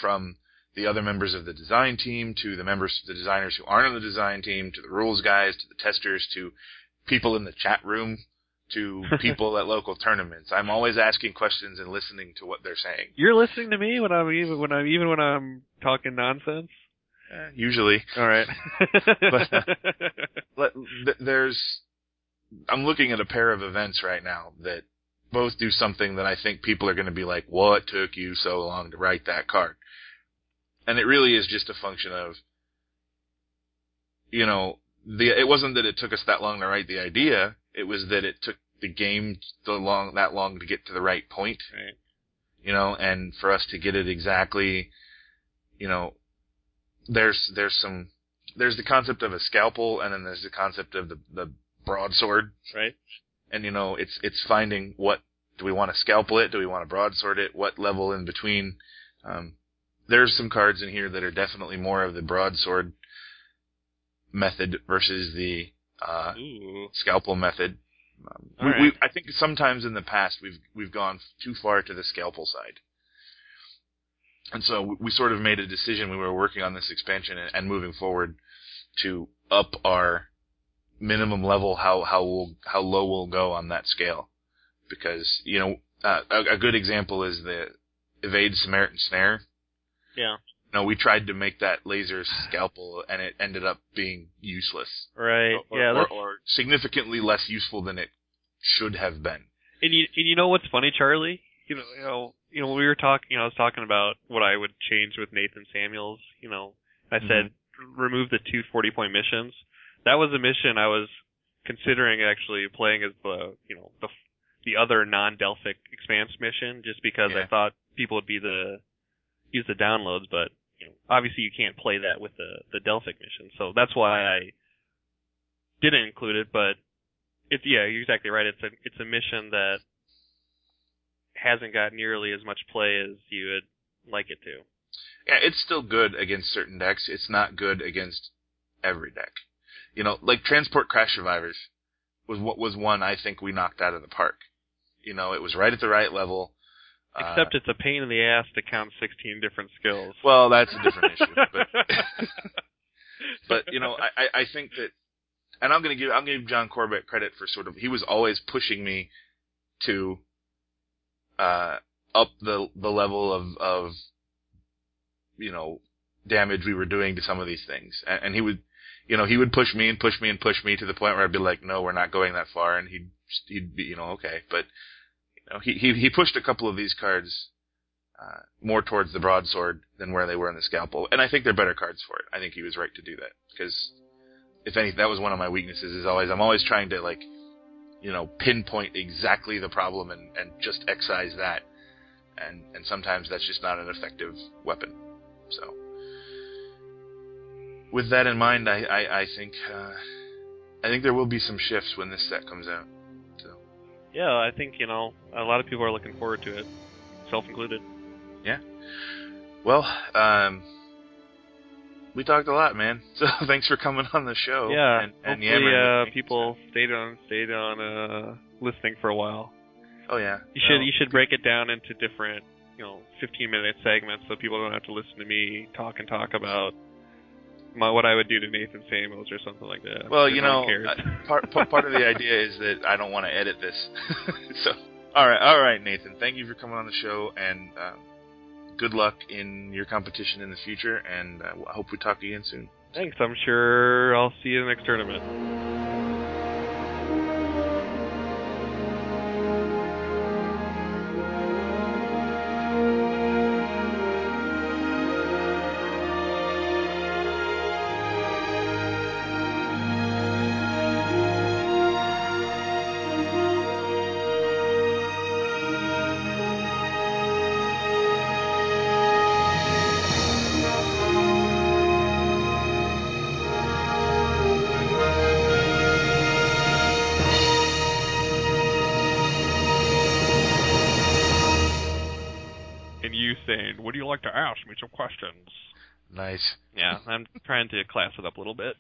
from the other members of the design team to the members, the designers who aren't on the design team, to the rules guys, to the testers, to people in the chat room, to [LAUGHS] people at local tournaments. I'm always asking questions and listening to what they're saying.
You're listening to me when I'm even when I'm even when I'm talking nonsense.
Eh, usually,
All right. [LAUGHS]
But, uh, [LAUGHS] let, th- there's, I'm looking at a pair of events right now that both do something that I think people are going to be like, "What took you so long to write that card?" And it really is just a function of, you know, the it wasn't that it took us that long to write the idea; it was that it took the game the long that long to get to the right point.
Right.
You know, and for us to get it exactly, you know, there's there's some there's the concept of a scalpel, and then there's the concept of the the broadsword.
Right.
And you know, it's it's finding what do we want to scalpel it? Do we want to broadsword it? What level in between? Um, there's some cards in here that are definitely more of the broadsword method versus the uh,
Ooh.
scalpel method. Um, we,
right.
we, I think sometimes in the past we've we've gone too far to the scalpel side, and so we- we sort of made a decision. We were working on this expansion and, and moving forward to up our minimum level, how how we'll, how low we'll go on that scale, because you know uh, a, a good example is the evade Samaritan snare.
Yeah.
No, we tried to make that laser scalpel, and it ended up being useless.
Right.
Or,
yeah.
or, or significantly less useful than it should have been.
And you, and you know what's funny, Charlie? You know, you know, you know, we were talking. You know, I was talking about what I would change with Nathan Samuels. You know, I mm-hmm. said remove the two 40 point missions. That was a mission I was considering actually playing as the, you know, the the other non-Delphic expanse mission, just because
Yeah.
I thought people would be the use the downloads, but you know, obviously you can't play that with the the Delphic mission, so that's why I didn't include it. But it's yeah, you're exactly right. It's a it's a mission that hasn't got nearly as much play as you would like it to.
Yeah, it's still good against certain decks. It's not good against every deck. You know, like Transport Crash Survivors was what was one I think we knocked out of the park. You know, it was right at the right level. Uh,
Except it's a pain in the ass to count 16 different skills.
well, that's a different issue. [LAUGHS] But, [LAUGHS] but you know, I, I- I think that, and I'm gonna give I'm gonna give John Corbett credit for sort of he was always pushing me to uh, up the the level of of you know damage we were doing to some of these things, and, and he would you know he would push me and push me and push me to the point where I'd be like, no, we're not going that far, and he'd he'd be you know okay, but know he he he pushed a couple of these cards uh, more towards the broadsword than where they were in the scalpel, and I think they're better cards for it. I think he was right to do that because if any, that was one of my weaknesses. Is always I'm always trying to like you know pinpoint exactly the problem and and just excise that, and and sometimes that's just not an effective weapon. So with that in mind, I I, I think uh, I think there will be some shifts when this set comes out.
Yeah, I think you know a lot of people are looking forward to it, self included.
yeah. Well, um, we talked a lot, man. [LAUGHS] So thanks for coming on the show.
yeah,
and, and
hopefully uh, people stayed on stayed on uh, listening for a while.
Oh yeah.
You should
No.
you should break it down into different you know 15 minute segments so people don't have to listen to me talk and talk about my what I would do to Nathan Samuels or something like that.
Well, you know, [LAUGHS] part part of the idea is that I don't want to edit this. [LAUGHS] so, all right, all right, Nathan. Thank you for coming on the show, and um, good luck in your competition in the future. And uh, I hope we talk again soon.
Thanks. I'm sure I'll see you in the next tournament. "Would you like to ask me some questions?"
Nice.
Yeah, I'm trying to class it up a little bit.